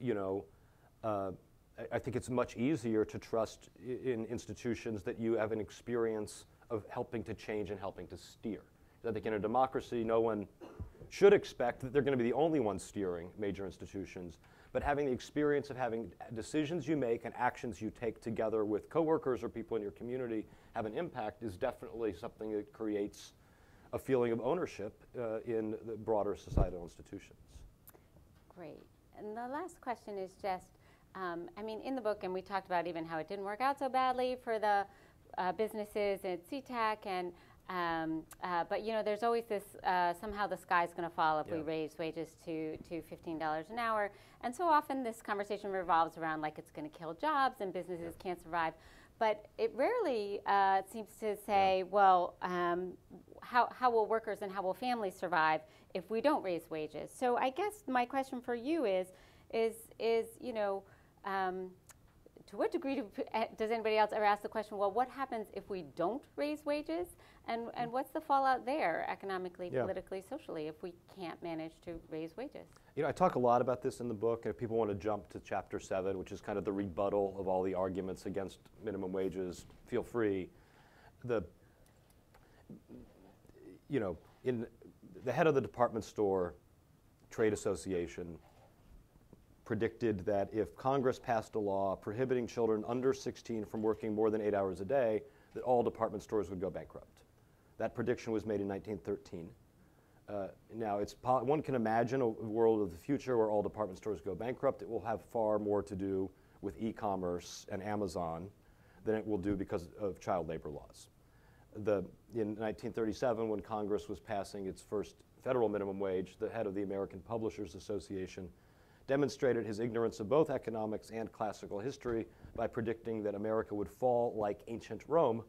you know, uh, I think it's much easier to trust in institutions that you have an experience of helping to change and helping to steer. I think in a democracy, no one should expect that they're going to be the only ones steering major institutions, but having the experience of having decisions you make and actions you take together with coworkers or people in your community have an impact is definitely something that creates a feeling of ownership uh, in the broader societal institutions. Great. And the last question is just, um, I mean, in the book, and we talked about even how it didn't work out so badly for the uh, businesses at SeaTac and um, uh, but you know, there's always this uh, somehow the sky's going to fall if yeah. we raise wages to to fifteen dollars an hour, and so often this conversation revolves around like it's going to kill jobs and businesses yeah. can't survive. But it rarely uh, seems to say, yeah. well, um, how, how will workers and how will families survive if we don't raise wages? So I guess my question for you is, is, is you know, um, to what degree do, [laughs] eh, does anybody else ever ask the question, well, what happens if we don't raise wages? And, and what's the fallout there, economically, yeah. politically, socially, if we can't manage to raise wages? You know, I talk a lot about this in the book, and if people want to jump to chapter seven, which is kind of the rebuttal of all the arguments against minimum wages, feel free. The, you know, in the head of the department store trade association predicted that if Congress passed a law prohibiting children under 16 from working more than eight hours a day, that all department stores would go bankrupt. That prediction was made in 1913. Uh, now, it's one can imagine a world of the future where all department stores go bankrupt. It will have far more to do with e-commerce and Amazon than it will do because of child labor laws. The, in 1937, when Congress was passing its first federal minimum wage, the head of the American Publishers Association demonstrated his ignorance of both economics and classical history by predicting that America would fall like ancient Rome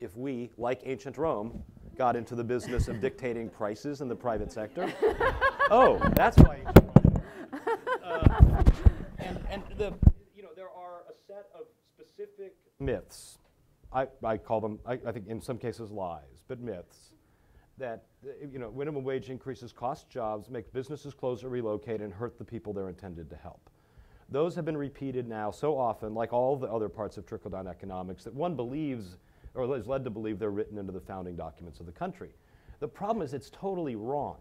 if we, like ancient Rome, got into the business of dictating prices in the private sector. [laughs] oh, that's why. Uh, and, and the, you know, there are a set of specific myths. I, I call them, I, I think in some cases lies, but myths that you know, minimum wage increases cost jobs, make businesses close or relocate, and hurt the people they're intended to help. Those have been repeated now so often, like all the other parts of trickle down economics, that one believes or is led to believe they're written into the founding documents of the country. The problem is it's totally wrong.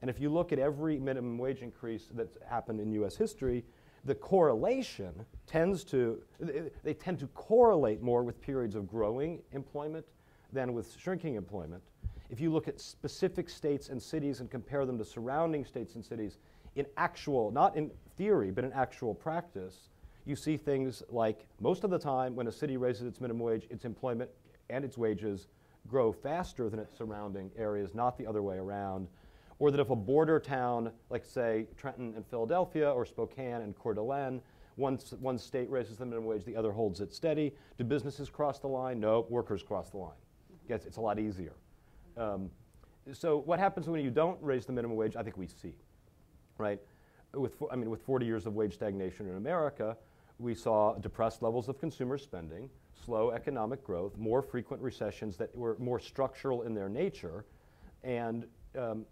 And if you look at every minimum wage increase that's happened in US history, the correlation tends to, they tend to correlate more with periods of growing employment than with shrinking employment. If you look at specific states and cities and compare them to surrounding states and cities, in actual, not in theory, but in actual practice, you see things like most of the time when a city raises its minimum wage, its employment and its wages grow faster than its surrounding areas, not the other way around. Or that if a border town, like say Trenton and Philadelphia, or Spokane and Coeur d'Alene, one, one state raises the minimum wage, the other holds it steady. Do businesses cross the line? No, workers cross the line. Yes, it's a lot easier. Um, so what happens when you don't raise the minimum wage? I think we see, right? With, I mean, with 40 years of wage stagnation in America, we saw depressed levels of consumer spending, slow economic growth, more frequent recessions that were more structural in their nature, and um,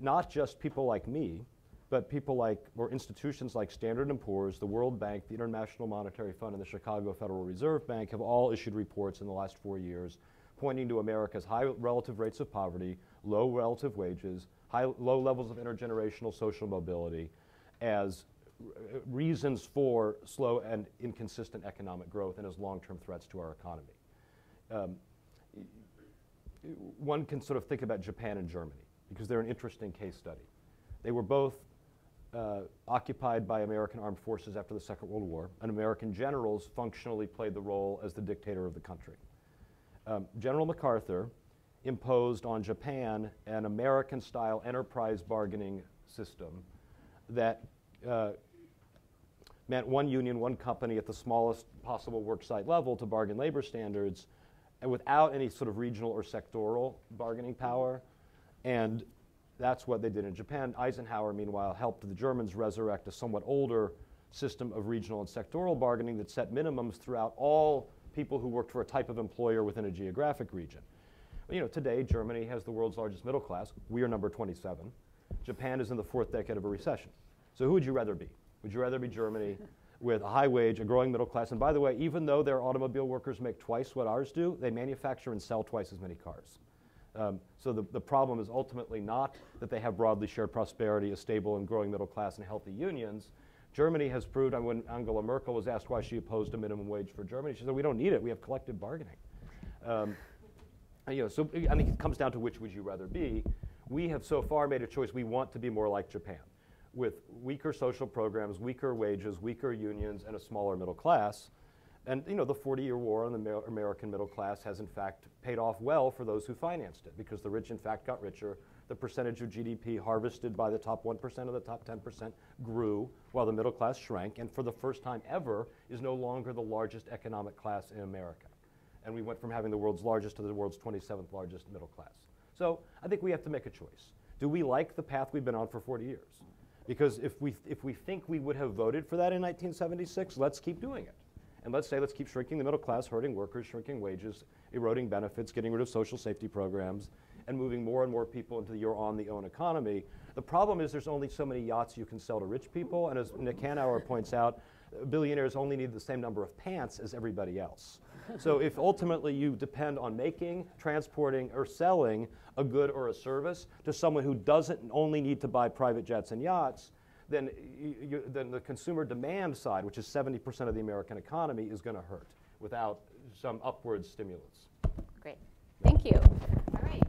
not just people like me, but people like, or institutions like Standard & Poor's, the World Bank, the International Monetary Fund, and the Chicago Federal Reserve Bank have all issued reports in the last four years pointing to America's high relative rates of poverty, low relative wages, high, low levels of intergenerational social mobility as reasons for slow and inconsistent economic growth and as long-term threats to our economy. Um, one can sort of think about Japan and Germany because they're an interesting case study. They were both uh, occupied by American armed forces after the Second World War, and American generals functionally played the role as the dictator of the country. Um, General MacArthur imposed on Japan an American style enterprise bargaining system that uh, meant one union, one company at the smallest possible worksite level to bargain labor standards and without any sort of regional or sectoral bargaining power. And that's what they did in Japan. Eisenhower, meanwhile, helped the Germans resurrect a somewhat older system of regional and sectoral bargaining that set minimums throughout all people who worked for a type of employer within a geographic region. You know, today Germany has the world's largest middle class. We are number 27. Japan is in the fourth decade of a recession. So who would you rather be? Would you rather be Germany [laughs] with a high wage, a growing middle class? And by the way, even though their automobile workers make twice what ours do, they manufacture and sell twice as many cars. Um, so the, the problem is ultimately not that they have broadly shared prosperity, a stable and growing middle class, and healthy unions. Germany has proved, when Angela Merkel was asked why she opposed a minimum wage for Germany, she said, we don't need it, we have collective bargaining. Um, you know, so I think it comes down to which would you rather be. We have so far made a choice, we want to be more like Japan with weaker social programs, weaker wages, weaker unions, and a smaller middle class. And you know, the 40-year war on the American middle class has in fact paid off well for those who financed it because the rich in fact got richer. The percentage of GDP harvested by the top 1% of the top 10% grew while the middle class shrank and for the first time ever is no longer the largest economic class in America. And we went from having the world's largest to the world's 27th largest middle class. So I think we have to make a choice. Do we like the path we've been on for 40 years? Because if we, if we think we would have voted for that in 1976, let's keep doing it. And let's say let's keep shrinking the middle class, hurting workers, shrinking wages, eroding benefits, getting rid of social safety programs, and moving more and more people into your on the own economy. The problem is there's only so many yachts you can sell to rich people, and as Nick Hanauer points out, billionaires only need the same number of pants as everybody else. so if ultimately you depend on making, transporting, or selling a good or a service to someone who doesn't only need to buy private jets and yachts, then, you, then the consumer demand side, which is 70% of the American economy, is going to hurt without some upward stimulus. Great. Thank you. All right.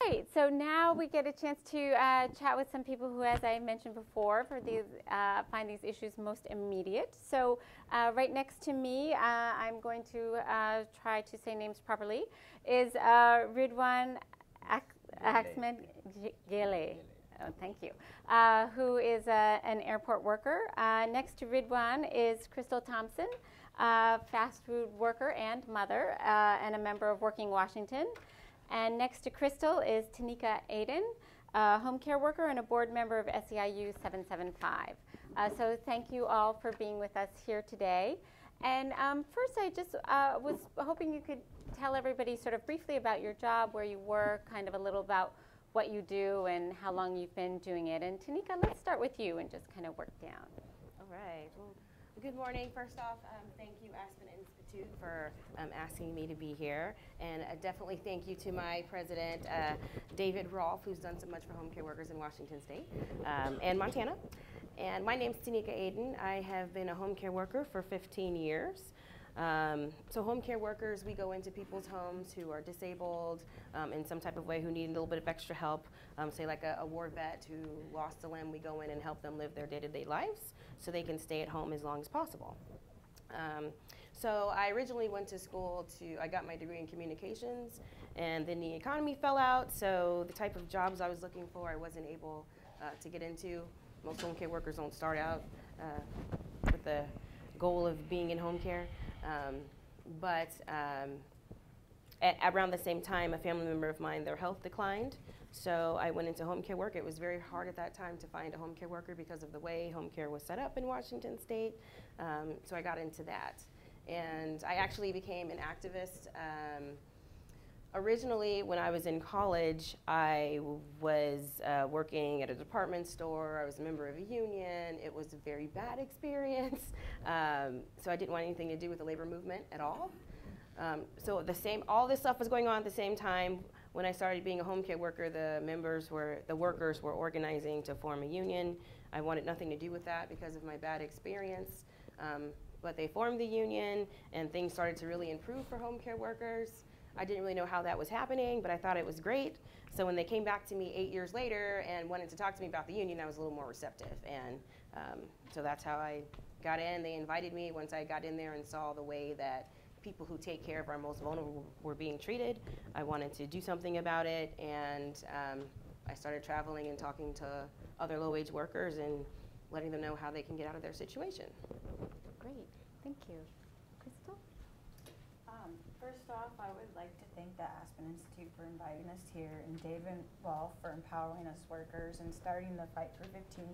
Great. So now we get a chance to uh, chat with some people who, as I mentioned before, for these uh, find these issues most immediate. So uh, right next to me, uh, I'm going to uh, try to say names properly. Is uh, Ridwan Ahmed Gele. Oh, thank you. who is an airport worker. next to Ridwan is Crystal Thompson, fast food worker and mother, and a member of Working Washington. And next to Crystal is Tanika Aiden, a home care worker and a board member of SEIU 775. Uh, so thank you all for being with us here today. And um, first, I just uh, was hoping you could tell everybody sort of briefly about your job, where you work, kind of a little about what you do and how long you've been doing it. And Tanika, let's start with you and just kind of work down. All right. Well, good morning. First off, um, thank you, Aspen Institute, for um, asking me to be here. And uh, definitely thank you to my president, uh, David Rolf, who's done so much for home care workers in Washington State um, and Montana. And my name's Tanika Aiden. I have been a home care worker for 15 years. Um, so home care workers, we go into people's homes who are disabled um, in some type of way, who need a little bit of extra help. Um, say like a, a, war vet who lost a limb, we go in and help them live their day-to-day lives so they can stay at home as long as possible. Um, so I originally went to school to, I got my degree in communications, and then the economy fell out, so the type of jobs I was looking for, I wasn't able uh, to get into. Most home care workers don't start out uh, with the goal of being in home care. Um, but um, at, around the same time, a family member of mine, their health declined. So I went into home care work. It was very hard at that time to find a home care worker because of the way home care was set up in Washington State. Um, so I got into that. And I actually became an activist. Um, originally, when I was in college, I was uh, working at a department store. I was a member of a union. It was a very bad [laughs] experience. Um, so I didn't want anything to do with the labor movement at all. Um, so the same, all this stuff was going on at the same time. When I started being a home care worker, the members were, the workers were organizing to form a union. I wanted nothing to do with that because of my bad experience. Um, but they formed the union, and things started to really improve for home care workers. I didn't really know how that was happening, but I thought it was great. So when they came back to me eight years later and wanted to talk to me about the union, I was a little more receptive. And um, so that's how I got in. They invited me once I got in there and saw the way that people who take care of our most vulnerable were being treated. I wanted to do something about it, and um, I started traveling and talking to other low wage workers and letting them know how they can get out of their situation. Great, thank you. First off, I would like to thank the Aspen Institute for inviting us here and David Rolf for empowering us workers and starting the fight for 15.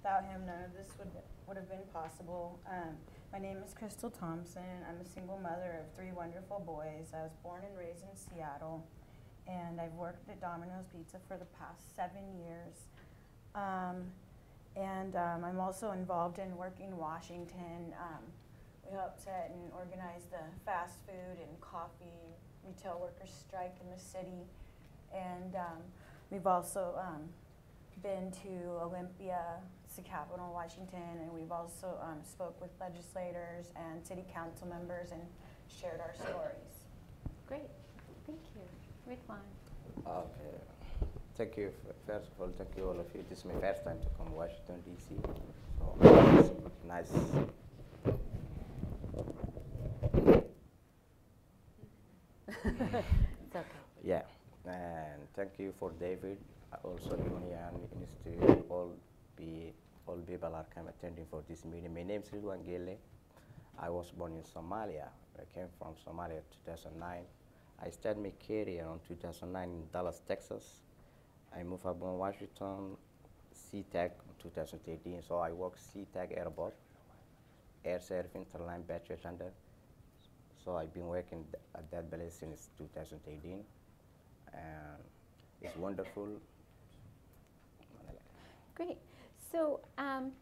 Without him, none of this would, would have been possible. Um, my name is Crystal Thompson. I'm a single mother of three wonderful boys. I was born and raised in Seattle, and I've worked at Domino's Pizza for the past seven years. Um, and um, I'm also involved in Working Washington. Um, we helped set and organize the fast food and coffee retail workers strike in the city. And um, we've also um, been to Olympia, the capital, of Washington, and we've also um, spoke with legislators and city council members and shared our stories. Great, thank you. Ridwan. Okay. Thank you. First of all, thank you all of you. This is my first time to come to Washington, D.C. So it's nice. It's okay. [laughs] Yeah, and thank you for David, also Union Institute, all be all people are come attending for this meeting. My name is Ridwan Gele. I was born in Somalia. I came from Somalia in 2009. I started my career in 2009 in Dallas, Texas. I moved up in Washington, SeaTac in 2013. So I worked SeaTac Airport, Air Service Interline Battery Center. So I've been working at that place since 2018. And it's wonderful. Great. So um,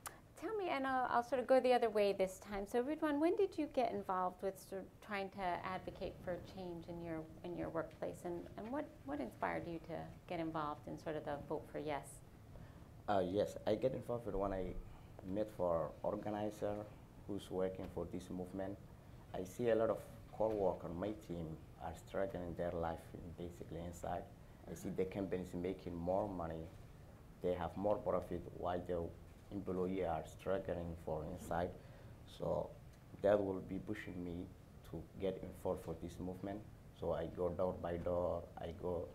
tell me, and I'll, I'll, sort of go the other way this time. So Ridwan, when did you get involved with sort of trying to advocate for change in your in your workplace, and, and what, what inspired you to get involved in sort of the vote for yes? Uh, yes, I get involved with when I met for organizer who's working for this movement. I see a lot of co-workers on my team are struggling their life basically inside, I see the companies making more money. They have more profit while the employee are struggling for inside. So that will be pushing me to get involved for this movement. So I go door by door. I go.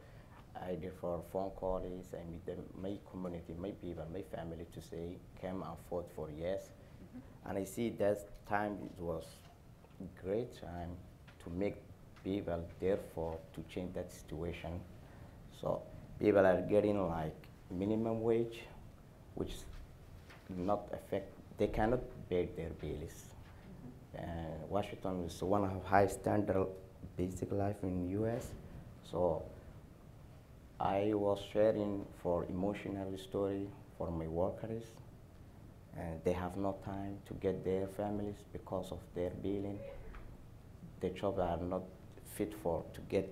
I defer phone calls. I meet them, my community, my people, my family to say, come and vote for yes. Mm-hmm. And I see that time it was great time to make people therefore to change that situation. So people are getting like minimum wage, which not affect, they cannot pay their bills. And Washington is one of high standard basic life in US. So I was sharing for emotional story for my workers and they have no time to get their families because of their billing. The jobs are not fit for to get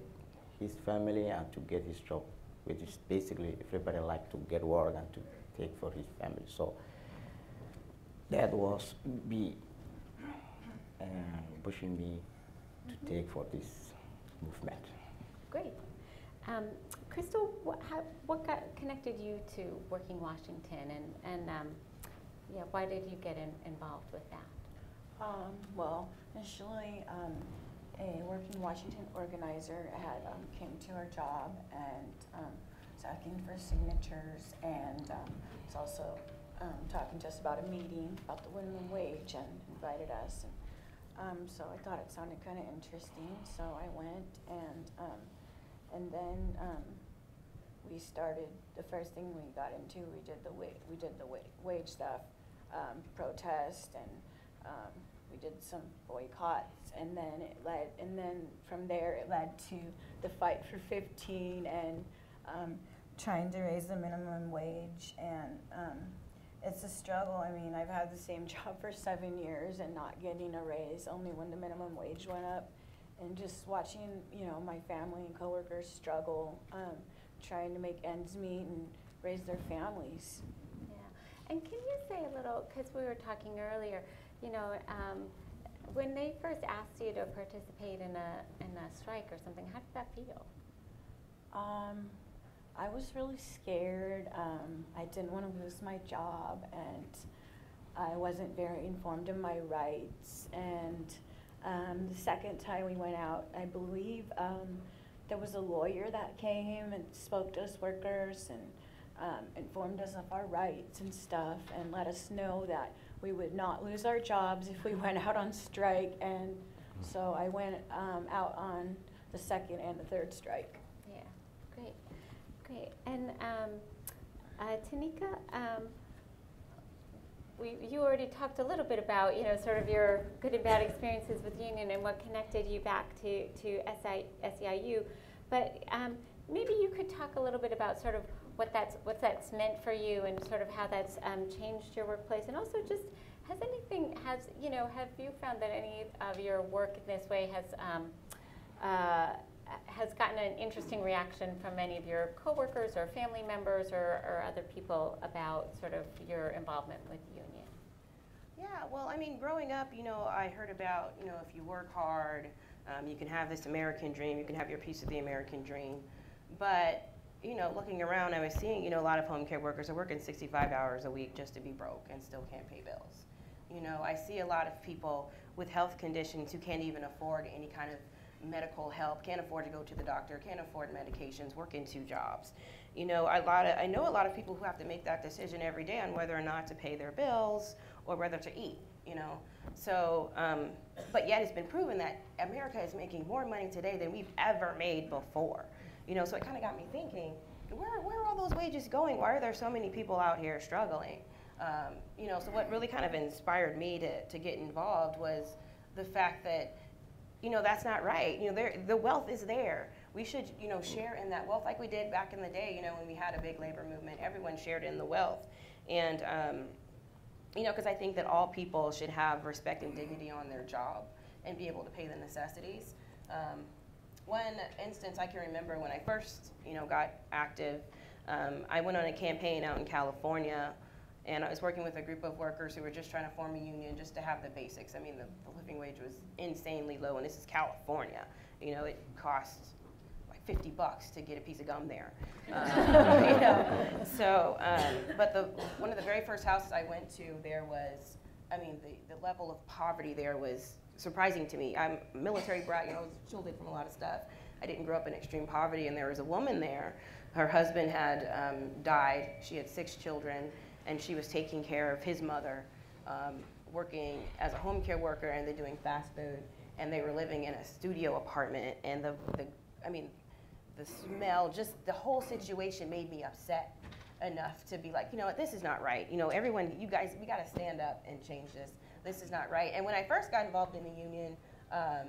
his family and to get his job, which is basically everybody like to get work and to take for his family. So that was me uh, pushing me to take for this movement. Great. Um, Crystal, what, how, what got connected you to Working Washington, and, and um, yeah, why did you get in, involved with that? Um, well, initially, um, a working Washington organizer had um, came to our job and um, was asking for signatures and um, was also um, talking to us about a meeting about the minimum wage and invited us. And, um, so I thought it sounded kind of interesting, so I went and um, and then we started. The first thing we got into, we did the wa- we did the wa- wage stuff, protest, and we did some boycotts, and then it led, and then from there it led to the fight for 15 and um, trying to raise the minimum wage, and um, it's a struggle. I mean, I've had the same [laughs] job for seven years and not getting a raise, only when the minimum wage went up, and just watching, you know, my family and coworkers struggle, um, trying to make ends meet and raise their families. Yeah, and can you say a little, because we were talking earlier, you know, um, when they first asked you to participate in a, in a strike or something, how did that feel? Um, I was really scared. Um, I didn't want to lose my job, and I wasn't very informed of my rights. And um, the second time we went out, I believe um, there was a lawyer that came and spoke to us workers and um, informed us of our rights and stuff, and let us know that we would not lose our jobs if we [laughs] went out on strike. And so I went um, out on the second and the third strike. Yeah, great, great. And um, uh, Tanika, um, we, you already talked a little bit about, you know, sort of your good and bad experiences with union and what connected you back to, to SI, SEIU. But um, maybe you could talk a little bit about sort of what that's, what that's meant for you and sort of how that's um, changed your workplace. And also just, has anything, has, you know, have you found that any of your work in this way has, um, uh, has gotten an interesting reaction from many of your coworkers or family members or, or other people about sort of your involvement with the union? Yeah, well, I mean, growing up, you know, I heard about, you know, if you work hard, um, you can have this American dream, you can have your piece of the American dream. But, you know, looking around, I was seeing, you know, a lot of home care workers are working 65 hours a week just to be broke and still can't pay bills. You know, I see a lot of people with health conditions who can't even afford any kind of medical help, can't afford to go to the doctor, can't afford medications, working two jobs. You know, a lot of, I know a lot of people who have to make that decision every day on whether or not to pay their bills or whether to eat, you know. So, um, but yet it's been proven that America is making more money today than we've ever made before. You know, so it kind of got me thinking, where, where are all those wages going? Why are there so many people out here struggling? Um, you know, so what really kind of inspired me to, to get involved was the fact that, you know, that's not right. You know, the wealth is there. We should, you know, share in that wealth like we did back in the day, you know, when we had a big labor movement. Everyone shared in the wealth. And, um, you know, because I think that all people should have respect and dignity on their job and be able to pay the necessities. Um, one instance I can remember when I first, you know, got active, um, I went on a campaign out in California, and I was working with a group of workers who were just trying to form a union just to have the basics. I mean, the, the living wage was insanely low, and this is California. You know, it costs like 50 bucks to get a piece of gum there. [laughs] Um, you know? So, um, but the, one of the very first houses I went to, there was, I mean, the, the level of poverty there was surprising to me. I'm a military brat, you know, I was shielded from a lot of stuff. I didn't grow up in extreme poverty, and there was a woman there. Her husband had um, died. She had six children, and she was taking care of his mother, um, working as a home care worker, and then doing fast food. And they were living in a studio apartment, and the, the I mean, the smell, just the whole situation made me upset enough to be like, you know what, this is not right. You know, everyone, you guys, we got to stand up and change this. This is not right. And when I first got involved in the union, um,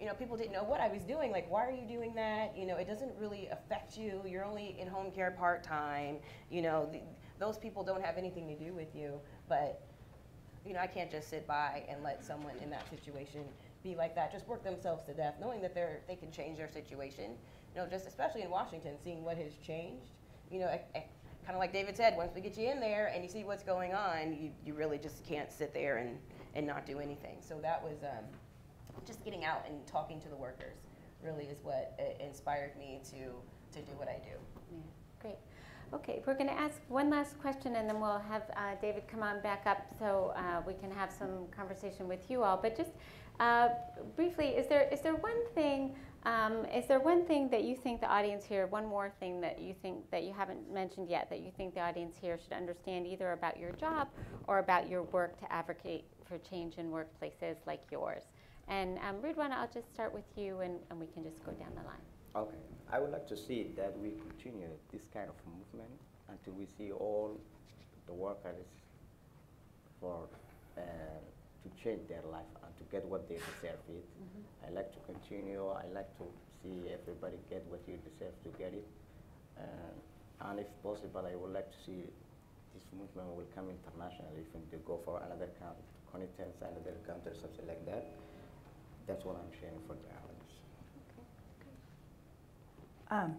you know, people didn't know what I was doing. Like, why are you doing that? You know, it doesn't really affect you. You're only in home care part time. You know, the, those people don't have anything to do with you. But, you know, I can't just sit by and let someone in that situation be like that, just work themselves to death, knowing that they're, they can change their situation. You know, just especially in Washington, seeing what has changed. You know, kind of like David said, once we get you in there and you see what's going on, you, you really just can't sit there and, and not do anything. So that was um, just getting out and talking to the workers really is what uh, inspired me to, to do what I do. Yeah, great. Okay, we're going to ask one last question and then we'll have uh, David come on back up so uh, we can have some conversation with you all. But just uh, briefly, is there is there one thing um, is there one thing that you think the audience here, one more thing that you think that you haven't mentioned yet, that you think the audience here should understand either about your job or about your work to advocate for change in workplaces like yours? And um, I'll just start with you and, and we can just go down the line. Okay. I would like to see that we continue this kind of movement until we see all the workers for uh, to change their life and to get what they deserve it. Mm -hmm. I like to continue. I like to see everybody get what you deserve to get it. Uh, and if possible, I would like to see this movement will come internationally. If they go for another continent, another country, something like that. That's what I'm sharing for the. Okay. Um,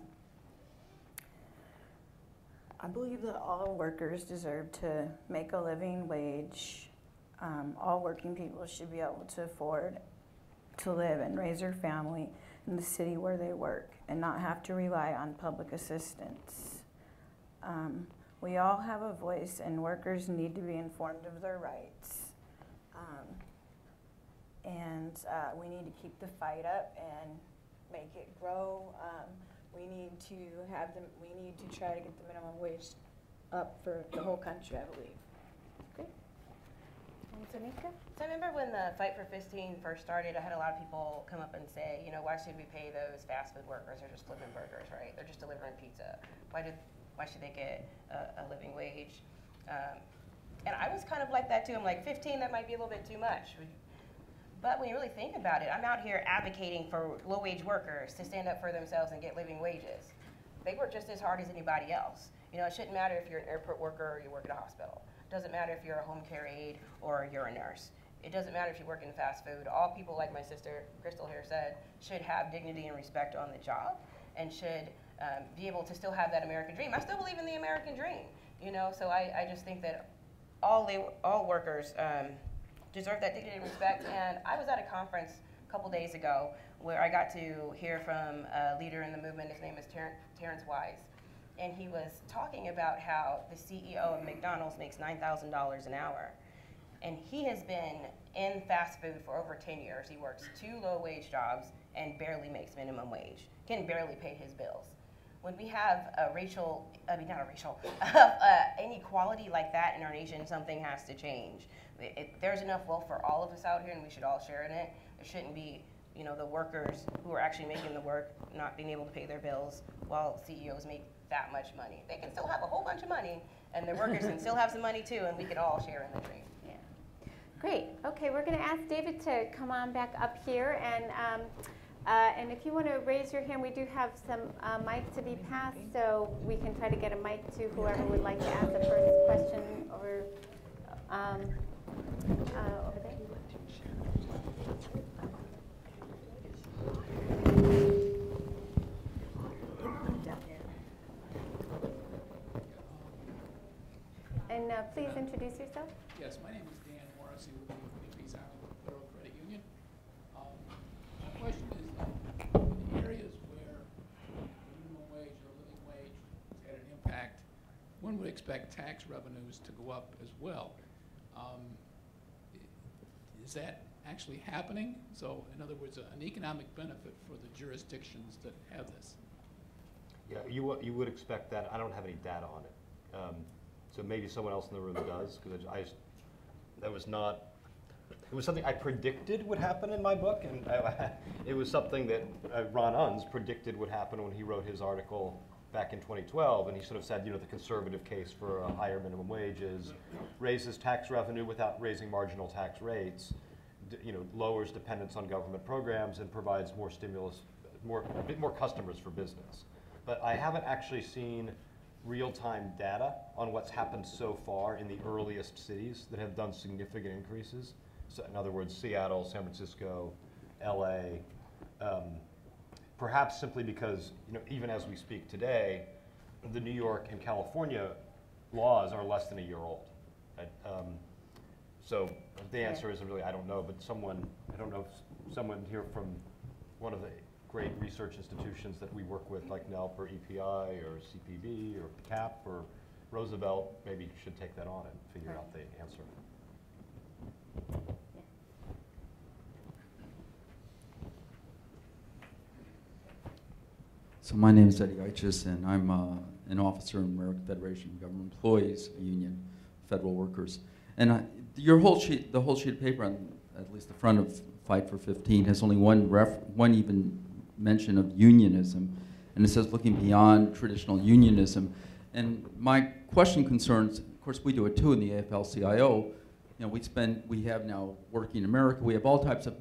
I believe that all workers deserve to make a living wage um, all working people should be able to afford to live and raise their family in the city where they work and not have to rely on public assistance. Um, we all have a voice, and workers need to be informed of their rights. Um, and uh, we need to keep the fight up and make it grow. Um, we need to have them. We need to try to get the minimum wage up for the whole country. I believe. So I remember when the Fight for 15 first started, I had a lot of people come up and say, you know, why should we pay those fast food workers? They're just flipping burgers, right? They're just delivering pizza. Why did, why should they get a, a living wage? Um, and I was kind of like that too. I'm like, 15, that might be a little bit too much. But when you really think about it, I'm out here advocating for low wage workers to stand up for themselves and get living wages. They work just as hard as anybody else. You know, it shouldn't matter if you're an airport worker or you work at a hospital. Doesn't matter if you're a home care aide or you're a nurse. It doesn't matter if you work in fast food. All people, like my sister Crystal here said, should have dignity and respect on the job and should um, be able to still have that American dream. I still believe in the American dream, you know, so I, I just think that all, they, all workers um, deserve that dignity and respect. And I was at a conference a couple days ago where I got to hear from a leader in the movement. His name is Ter- Terrence Wise and he was talking about how the CEO of McDonald's makes $9,000 an hour. And he has been in fast food for over 10 years. He works two low wage jobs and barely makes minimum wage, can barely pay his bills. When we have a racial, I mean, not a racial, [laughs] uh, inequality like that in our nation, something has to change. It, it, there's enough wealth for all of us out here, and we should all share in it. There shouldn't be, you know, the workers who are actually making the work not being able to pay their bills, while CEOs make that much money. They can still have a whole bunch of money, and their workers can still have some money too, and we could all share in the dream. Yeah. Great. Okay, we're going to ask David to come on back up here, and um, uh, and if you want to raise your hand, we do have some uh, mics to be passed, so we can try to get a mic to whoever would like to ask the first question over um, uh, over there. Please uh, introduce yourself. Yes, my name is Dan Morris. You will be with Greenpeace Army Federal Credit Union. Um, my question is, uh, in areas where minimum wage or living wage had an impact, one would expect tax revenues to go up as well. Um, is that actually happening? So, in other words, uh, an economic benefit for the jurisdictions that have this. Yeah, you, you would expect that. I don't have any data on it. Um, so maybe someone else in the room does, because I, just- that was not, it was something I predicted would happen in my book, and I, [laughs] it was something that uh, Ron Unz predicted would happen when he wrote his article back in 2012, and he sort of said, you know, the conservative case for a higher minimum wage is raises tax revenue without raising marginal tax rates, you know, lowers dependence on government programs and provides more stimulus, more, a bit more customers for business. But I haven't actually seen real-time data on what's happened so far in the earliest cities that have done significant increases. So in other words, Seattle, San Francisco, LA. Um, perhaps simply because, you know, even as we speak today, the New York and California laws are less than a year old. right? Um, so the answer is really, I don't know, but someone, I don't know, if someone here from one of the great research institutions that we work with, like NELP or EPI or CPB or CAP or Roosevelt, maybe should take that on and figure out the answer. So my name is Eddie Eiches, and I'm uh, an officer in American Federation of Government Employees Union, federal workers. And I, your whole sheet, the whole sheet of paper, on at least the front of Fight for 15, has only one ref, one even mention of unionism, and it says looking beyond traditional unionism. And my question concerns, of course, we do it too in the AFL-CIO. You know, we spend, we have now working in America, we have all types of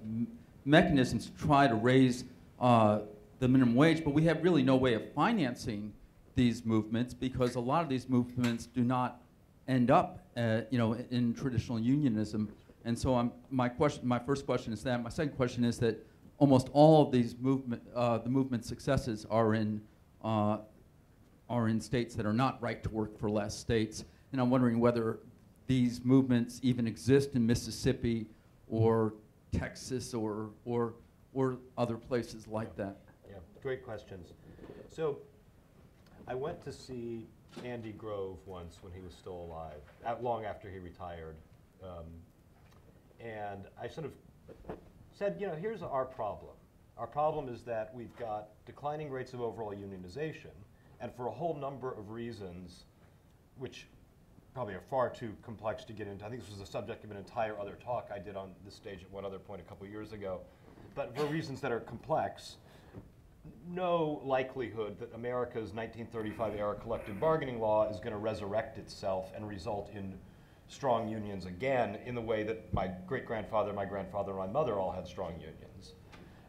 mechanisms to try to raise uh, the minimum wage, but we have really no way of financing these movements because a lot of these movements do not end up, uh, you know, in, in traditional unionism. And so I'm, my question, my first question is that. My second question is that almost all of these movement, uh, the movement successes are in, uh, are in states that are not right to work for less states. And I'm wondering whether these movements even exist in Mississippi or Texas or, or, or other places like that. Yeah, great questions. So I went to see Andy Grove once when he was still alive, long after he retired. Um, and I sort of said, you know, here's our problem. Our problem is that we've got declining rates of overall unionization, and for a whole number of reasons, which probably are far too complex to get into. I think this was the subject of an entire other talk I did on this stage at one other point a couple years ago. But for reasons that are complex, no likelihood that America's 1935 era collective bargaining law is going to resurrect itself and result in strong unions again in the way that my great grandfather, my grandfather, and my mother all had strong unions.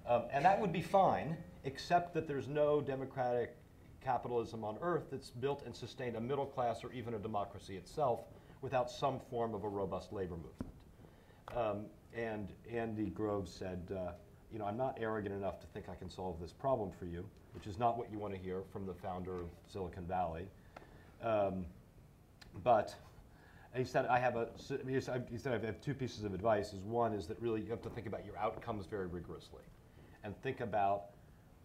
Um, and that would be fine, except that there's no democratic capitalism on earth that's built and sustained a middle class or even a democracy itself without some form of a robust labor movement. Um, and Andy Grove said, uh, you know, I'm not arrogant enough to think I can solve this problem for you, which is not what you want to hear from the founder of Silicon Valley. Um, but he said, I have a, he said, I have two pieces of advice. Is one is that really you have to think about your outcomes very rigorously, and think about,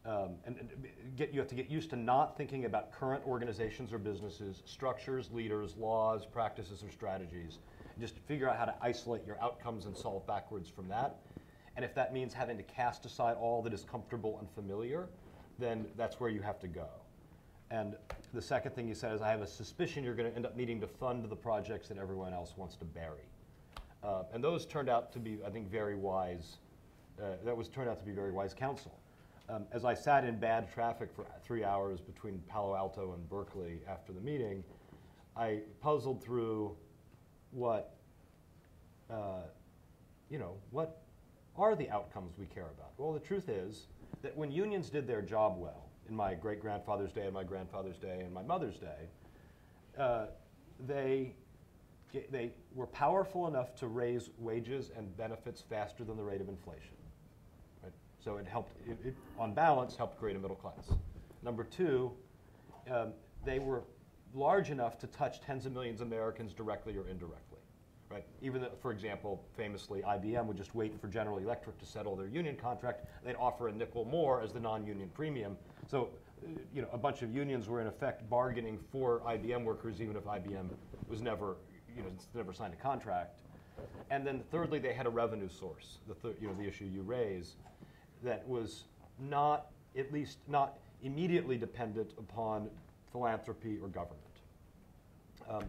um, and, and get you have to get used to not thinking about current organizations or businesses, structures, leaders, laws, practices, or strategies. And just figure out how to isolate your outcomes and solve backwards from that. And if that means having to cast aside all that is comfortable and familiar, then that's where you have to go. And the second thing he said is, I have a suspicion you're going to end up needing to fund the projects that everyone else wants to bury. Uh, and those turned out to be, I think, very wise. Uh, that was turned out to be very wise counsel. Um, as I sat in bad traffic for three hours between Palo Alto and Berkeley after the meeting, I puzzled through what, uh, you know, what are the outcomes we care about? Well, the truth is that when unions did their job well, in my great grandfather's day, and my grandfather's day, and my mother's day, uh, they, they were powerful enough to raise wages and benefits faster than the rate of inflation. Right? So it helped, it, it, on balance, helped create a middle class. Number two, um, they were large enough to touch tens of millions of Americans directly or indirectly. Right? Even, for example, famously, IBM would just wait for General Electric to settle their union contract. They'd offer a nickel more as the non-union premium. So you know, a bunch of unions were in effect bargaining for IBM workers, even if IBM was never, you know, never signed a contract. And then thirdly, they had a revenue source, the you know, the issue you raise, that was not, at least not immediately dependent upon philanthropy or government. Um,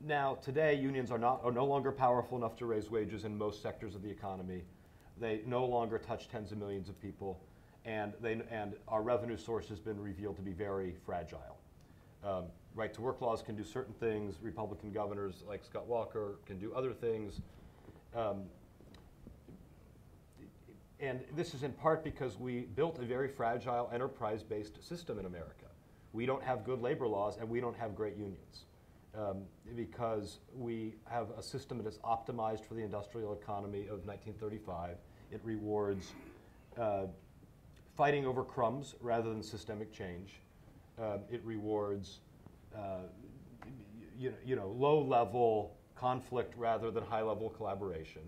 now, today, unions are, not, are no longer powerful enough to raise wages in most sectors of the economy. They no longer touch tens of millions of people, and, they, and our revenue source has been revealed to be very fragile. Um, right to work laws can do certain things, Republican governors like Scott Walker can do other things. Um, and this is in part because we built a very fragile enterprise based system in America. We don't have good labor laws and we don't have great unions um, because we have a system that is optimized for the industrial economy of 1935. It rewards uh, fighting over crumbs rather than systemic change. Um, it rewards uh, you, you know, low level conflict rather than high level collaboration.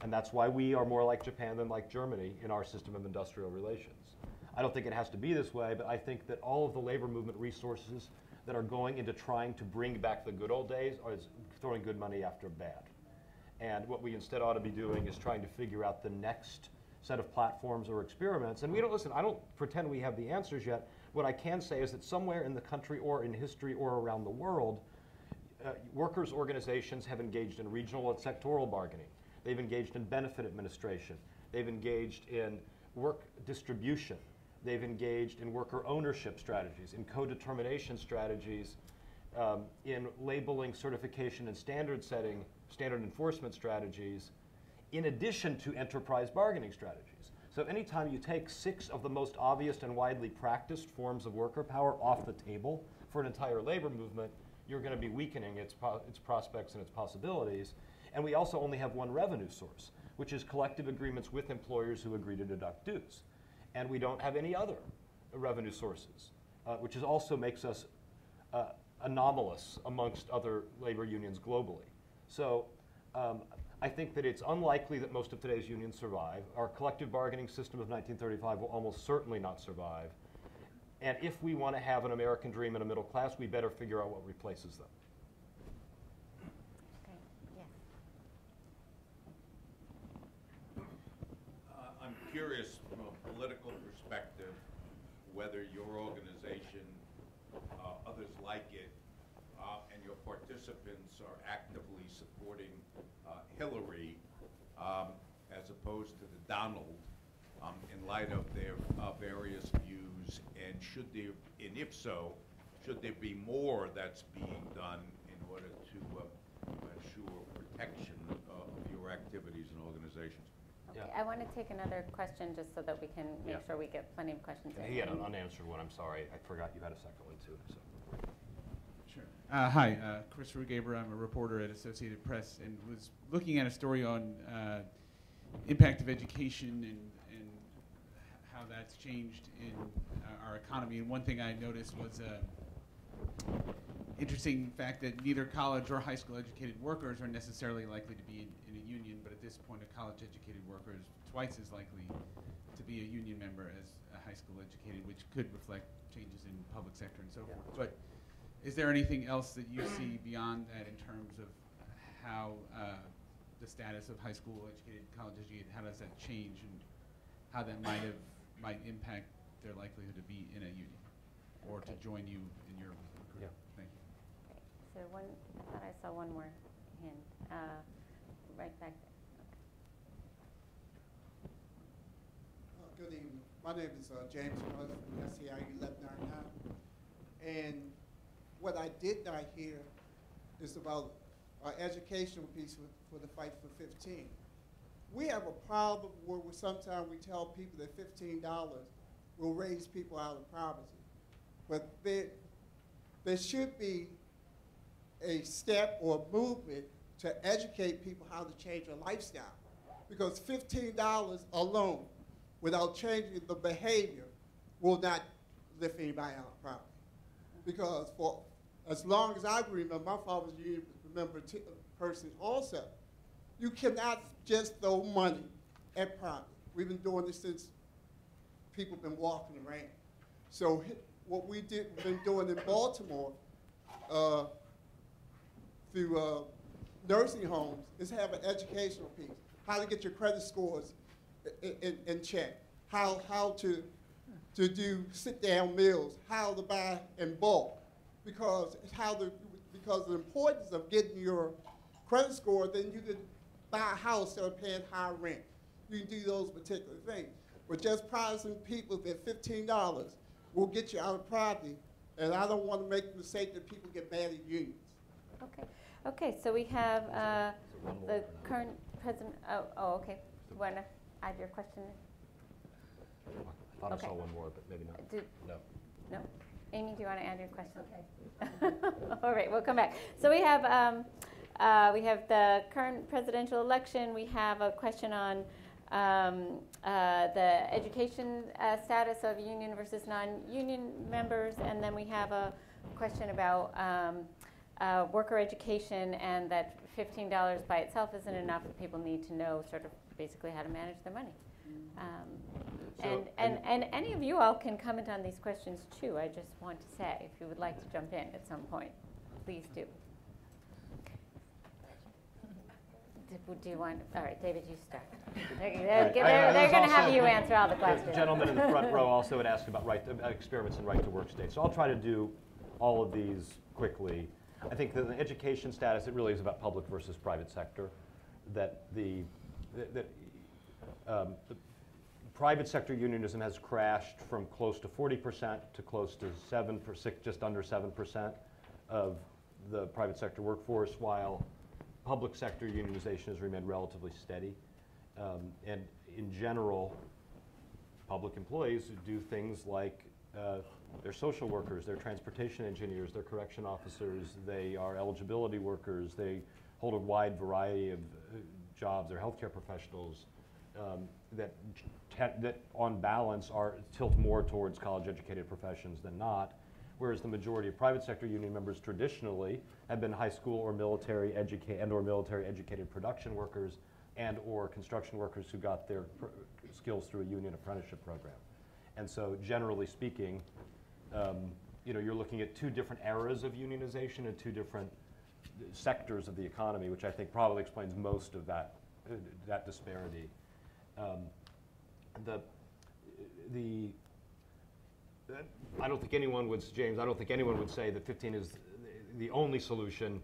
And that's why we are more like Japan than like Germany in our system of industrial relations. I don't think it has to be this way, but I think that all of the labor movement resources that are going into trying to bring back the good old days are throwing good money after bad. And what we instead ought to be doing is trying to figure out the next set of platforms or experiments. And we don't listen, I don't pretend we have the answers yet. What I can say is that somewhere in the country or in history or around the world, uh, workers' organizations have engaged in regional and sectoral bargaining. They've engaged in benefit administration. They've engaged in work distribution. They've engaged in worker ownership strategies, in co-determination strategies, um, in labeling, certification, and standard setting, standard enforcement strategies, in addition to enterprise bargaining strategies. So anytime you take six of the most obvious and widely practiced forms of worker power off the table for an entire labor movement, you're going to be weakening its, its prospects and its possibilities. And we also only have one revenue source, which is collective agreements with employers who agree to deduct dues. And we don't have any other revenue sources, uh, which is also makes us uh, anomalous amongst other labor unions globally. So um, I think that it's unlikely that most of today's unions survive. Our collective bargaining system of 1935 will almost certainly not survive. And if we want to have an American dream and a middle class, we better figure out what replaces them. Okay, yes. Uh, I'm curious from a political perspective whether your organization, uh, others like it, uh, and your participants are actively supporting uh, Hillary um, as opposed to the Donald um, in light of their uh, various views, and should there, and if so, should there be more that's being done in order to uh, ensure protection uh, of your activities and organizations? Yeah. Okay, I want to take another question just so that we can make Yeah. sure we get plenty of questions in. He had an unanswered one, I'm sorry. I forgot you had a second one too. So. Sure. Uh, hi, uh, Christopher Rugaber. I'm a reporter at Associated Press and was looking at a story on uh, impact of education and, and how that's changed in uh, our economy. And one thing I noticed was a interesting fact that neither college or high school educated workers are necessarily likely to be in, in a union, but at this point, a college educated worker is twice as likely to be a union member as a high school educated, which could reflect changes in public sector and so Yeah. forth. But is there anything else that you see beyond that in terms of how uh, the status of high school educated, college educated, how does that change and how that might have might impact their likelihood to be in a union or to join you in your Yeah. Thank you. Okay, So one, I thought I saw one more hand, uh, right back there. Uh, Good evening. My name is uh, James Miller from SEIU Lebanon now. And what I did not hear is about our educational piece for, for the fight for 15. We have a problem where we, sometimes we tell people that $15 will raise people out of poverty. But there, there should be a step or movement to educate people how to change their lifestyle. Because $15 alone, without changing the behavior, will not lift anybody out of poverty. Because for as long as I remember, my father's a union member t- person also. You cannot just throw money at poverty. We've been doing this since people have been walking around. So what we did, we've been doing in Baltimore, uh, through uh, nursing homes is have an educational piece. How to get your credit scores in, in, in check. How, how to, to do sit-down meals. How to buy in bulk. Because how the, because of the importance of getting your credit score, then you could buy a house instead of paying high rent. You can do those particular things. But just promising people that fifteen dollars will get you out of poverty, and I don't want to make the mistake that people get mad at unions. Okay, okay, so we have uh, the current president, oh, oh, okay. Want to add your question? I thought I saw one more, but maybe not. Do- No. No? Amy, do you want to add your question? Okay. [laughs] All right, we'll come back. So we have, um, uh, we have the current presidential election. We have a question on um, uh, the education uh, status of union versus non-union members, and then we have a question about um, uh, worker education and that $15 by itself isn't enough. People need to know sort of basically how to manage their money. Um, So- and, and, and any of you all can comment on these questions too. I just want to say, if you would like to jump in at some point, please do. [laughs] Do- Do you want, all right, David, you start. [laughs] They're, they're, Right. they're, I- I they're was going to have you answer all the questions. The gentleman in the front row also had asked about right, to- uh, experiments in right to work states. So I'll try to do all of these quickly. I think that the education status, it really is about public versus private sector. That the, that- that, um, the private sector unionism has crashed from close to 40% to close to 7 per, six, just under 7% of the private sector workforce, while public sector unionization has remained relatively steady. Um, and in general, public employees do things like uh, they're social workers, they're transportation engineers, they're correction officers, they are eligibility workers, they hold a wide variety of uh, jobs, they're healthcare professionals um, that, that on balance are tilt more towards college educated professions than not. Whereas the majority of private sector union members traditionally have been high school or military educated and or military educated production workers and or construction workers who got their skills through a union apprenticeship program. And so generally speaking, um, you know, you're looking at two different eras of unionization and two different sectors of the economy, which I think probably explains most of that, uh, that disparity. Um, the, the, I don't think anyone would, James, I don't think anyone would say that 15 is the only solution.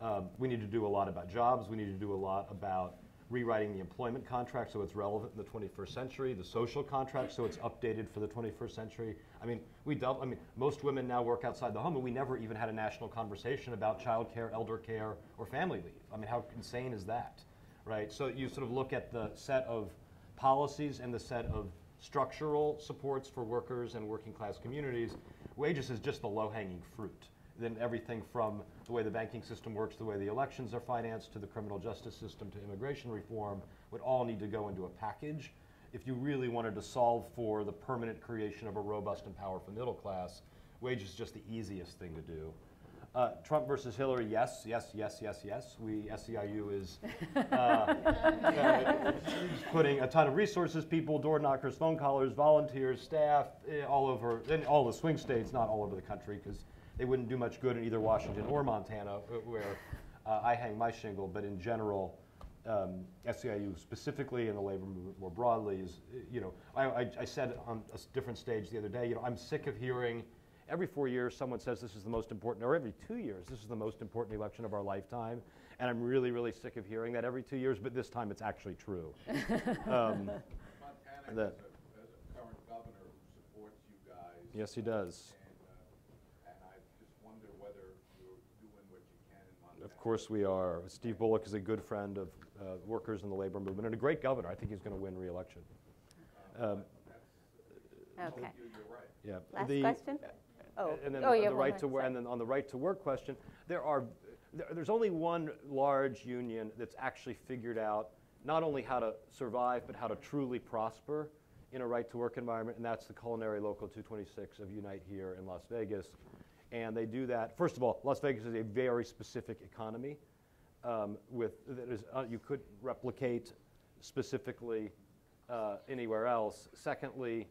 Um, We need to do a lot about jobs. We need to do a lot about rewriting the employment contract so it's relevant in the 21st century, the social contract so it's updated for the 21st century. I mean, we dou- I mean, most women now work outside the home, and we never even had a national conversation about childcare, elder care, or family leave. I mean, how insane is that, right? So you sort of look at the set of policies and the set of structural supports for workers and working class communities, wages is just the low hanging fruit. Then everything from the way the banking system works, the way the elections are financed, to the criminal justice system, to immigration reform, would all need to go into a package. If you really wanted to solve for the permanent creation of a robust and powerful middle class, wages is just the easiest thing to do. Uh, Trump versus Hillary, yes, yes, yes, yes, yes. We, SEIU is uh, [laughs] uh, putting a ton of resources, people, door knockers, phone callers, volunteers, staff, eh, all over, in all the swing states, not all over the country, because they wouldn't do much good in either Washington or Montana, uh, where uh, I hang my shingle, but in general, um, SEIU specifically and the labor movement more broadly is, uh, you know, I, I, I said on a different stage the other day, you know, I'm sick of hearing every four years someone says this is the most important, or every two years, this is the most important election of our lifetime. And I'm really, really sick of hearing that every two years, but this time it's actually true. [laughs] Um, Montana The- has a, has a current governor who supports you guys. yes, he does. And, uh, and I just wonder whether you're doing what you can in Montana. Of course we are. Steve Bullock is a good friend of uh, workers in the labor movement and a great governor. I think he's going to win re-election. Um, Okay. You're, you're right. yeah. Last The- question? Oh, And then oh, on you the right to work, and then on the right to work question, there are, there, there's only one large union that's actually figured out not only how to survive, but how to truly prosper in a right to work environment, and that's the Culinary Local 226 of Unite here in Las Vegas. And they do that, first of all, Las Vegas is a very specific economy um, with, that is, uh, you couldn't replicate specifically uh, anywhere else. Secondly,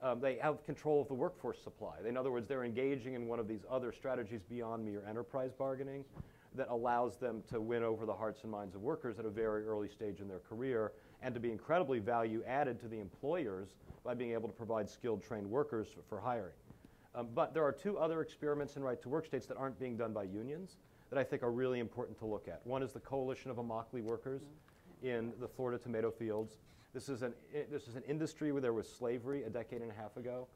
Um, they have control of the workforce supply. In other words, they're engaging in one of these other strategies beyond mere enterprise bargaining that allows them to win over the hearts and minds of workers at a very early stage in their career and to be incredibly value added to the employers by being able to provide skilled, trained workers for, hiring. Um, but there are two other experiments in right to work states that aren't being done by unions that I think are really important to look at. One is the Coalition of Immokalee Workers in the Florida tomato fields. This is, an, this is an industry where there was slavery a decade and a half ago,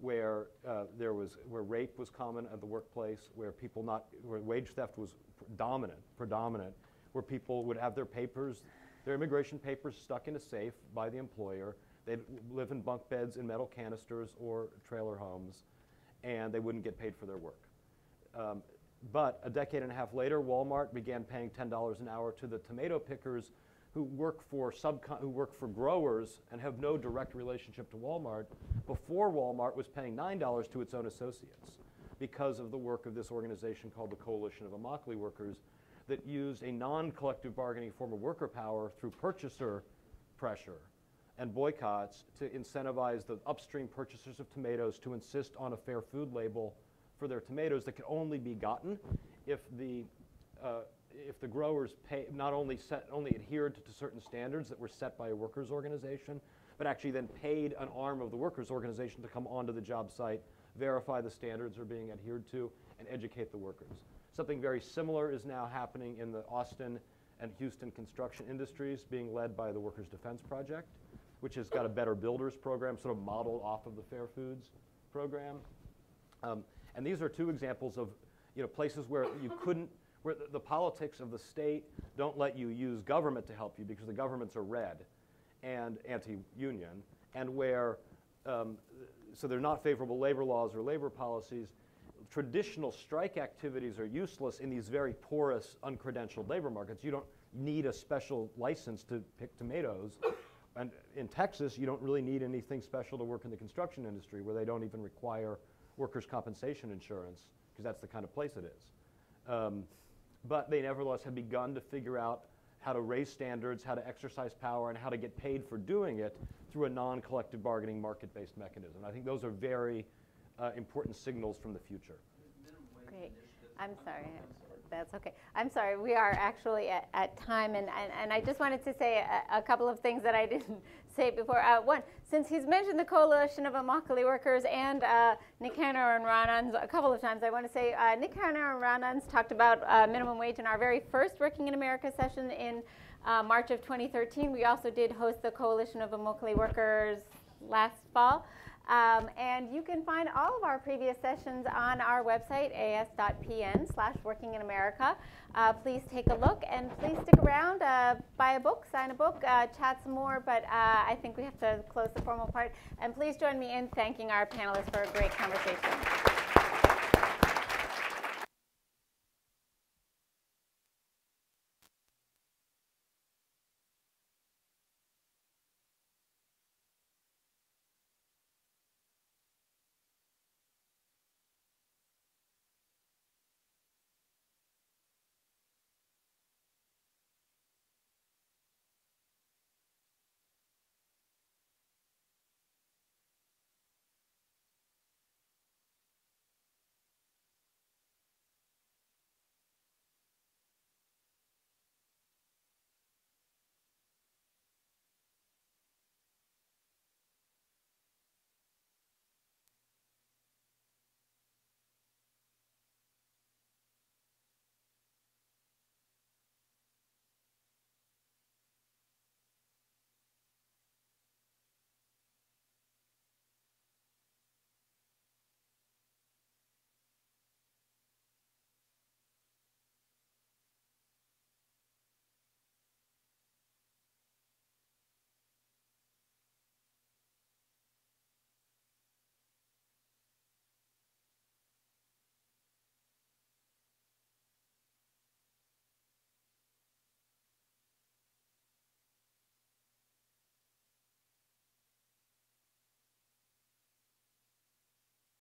where uh, there was where rape was common at the workplace, where people not where wage theft was dominant, predominant, where people would have their papers, their immigration papers stuck in a safe by the employer. They'd live in bunk beds in metal canisters or trailer homes, and they wouldn't get paid for their work. Um, but a decade and a half later, Walmart began paying $10 an hour to the tomato pickers who work for subcon- who work for growers and have no direct relationship to Walmart before Walmart was paying $9 to its own associates because of the work of this organization called the Coalition of Immokalee Workers that used a non-collective bargaining form of worker power through purchaser pressure and boycotts to incentivize the upstream purchasers of tomatoes to insist on a fair food label for their tomatoes that could only be gotten if the uh, if the growers pay, not only set only adhered to, to certain standards that were set by a workers organization, but actually then paid an arm of the workers organization to come onto the job site, verify the standards are being adhered to, and educate the workers. Something very similar is now happening in the Austin and Houston construction industries, being led by the Workers Defense Project, which has got a better builders program, sort of modeled off of the Fair Foods program. Um, and these are two examples of you know, places where you couldn't, where the, the politics of the state don't let you use government to help you because the governments are red and anti-union, and where, um, so they're not favorable labor laws or labor policies. Traditional strike activities are useless in these very porous, uncredentialed labor markets. You don't need a special license to pick tomatoes. And in Texas, you don't really need anything special to work in the construction industry where they don't even require workers' compensation insurance because that's the kind of place it is. Um, but they nevertheless have begun to figure out how to raise standards, how to exercise power, and how to get paid for doing it through a non-collective bargaining market-based mechanism. I think those are very uh, important signals from the future. Great. I'm sorry. That's okay. I'm sorry. We are actually at, at time, and, and, and I just wanted to say a, a couple of things that I [laughs] didn't say before. Uh, one, since he's mentioned the Coalition of Immokalee Workers and uh, Nick Hanauer and Ron Unz a couple of times, I want to say uh, Nick Hanauer and Ron Unz talked about uh, minimum wage in our very first Working in America session in uh, March of 2013. We also did host the Coalition of Immokalee Workers last fall. Um, and you can find all of our previous sessions on our website, as.pn slash working in America. Uh, please take a look and please stick around, uh, buy a book, sign a book, uh, chat some more. But uh, I think we have to close the formal part. And please join me in thanking our panelists for a great conversation.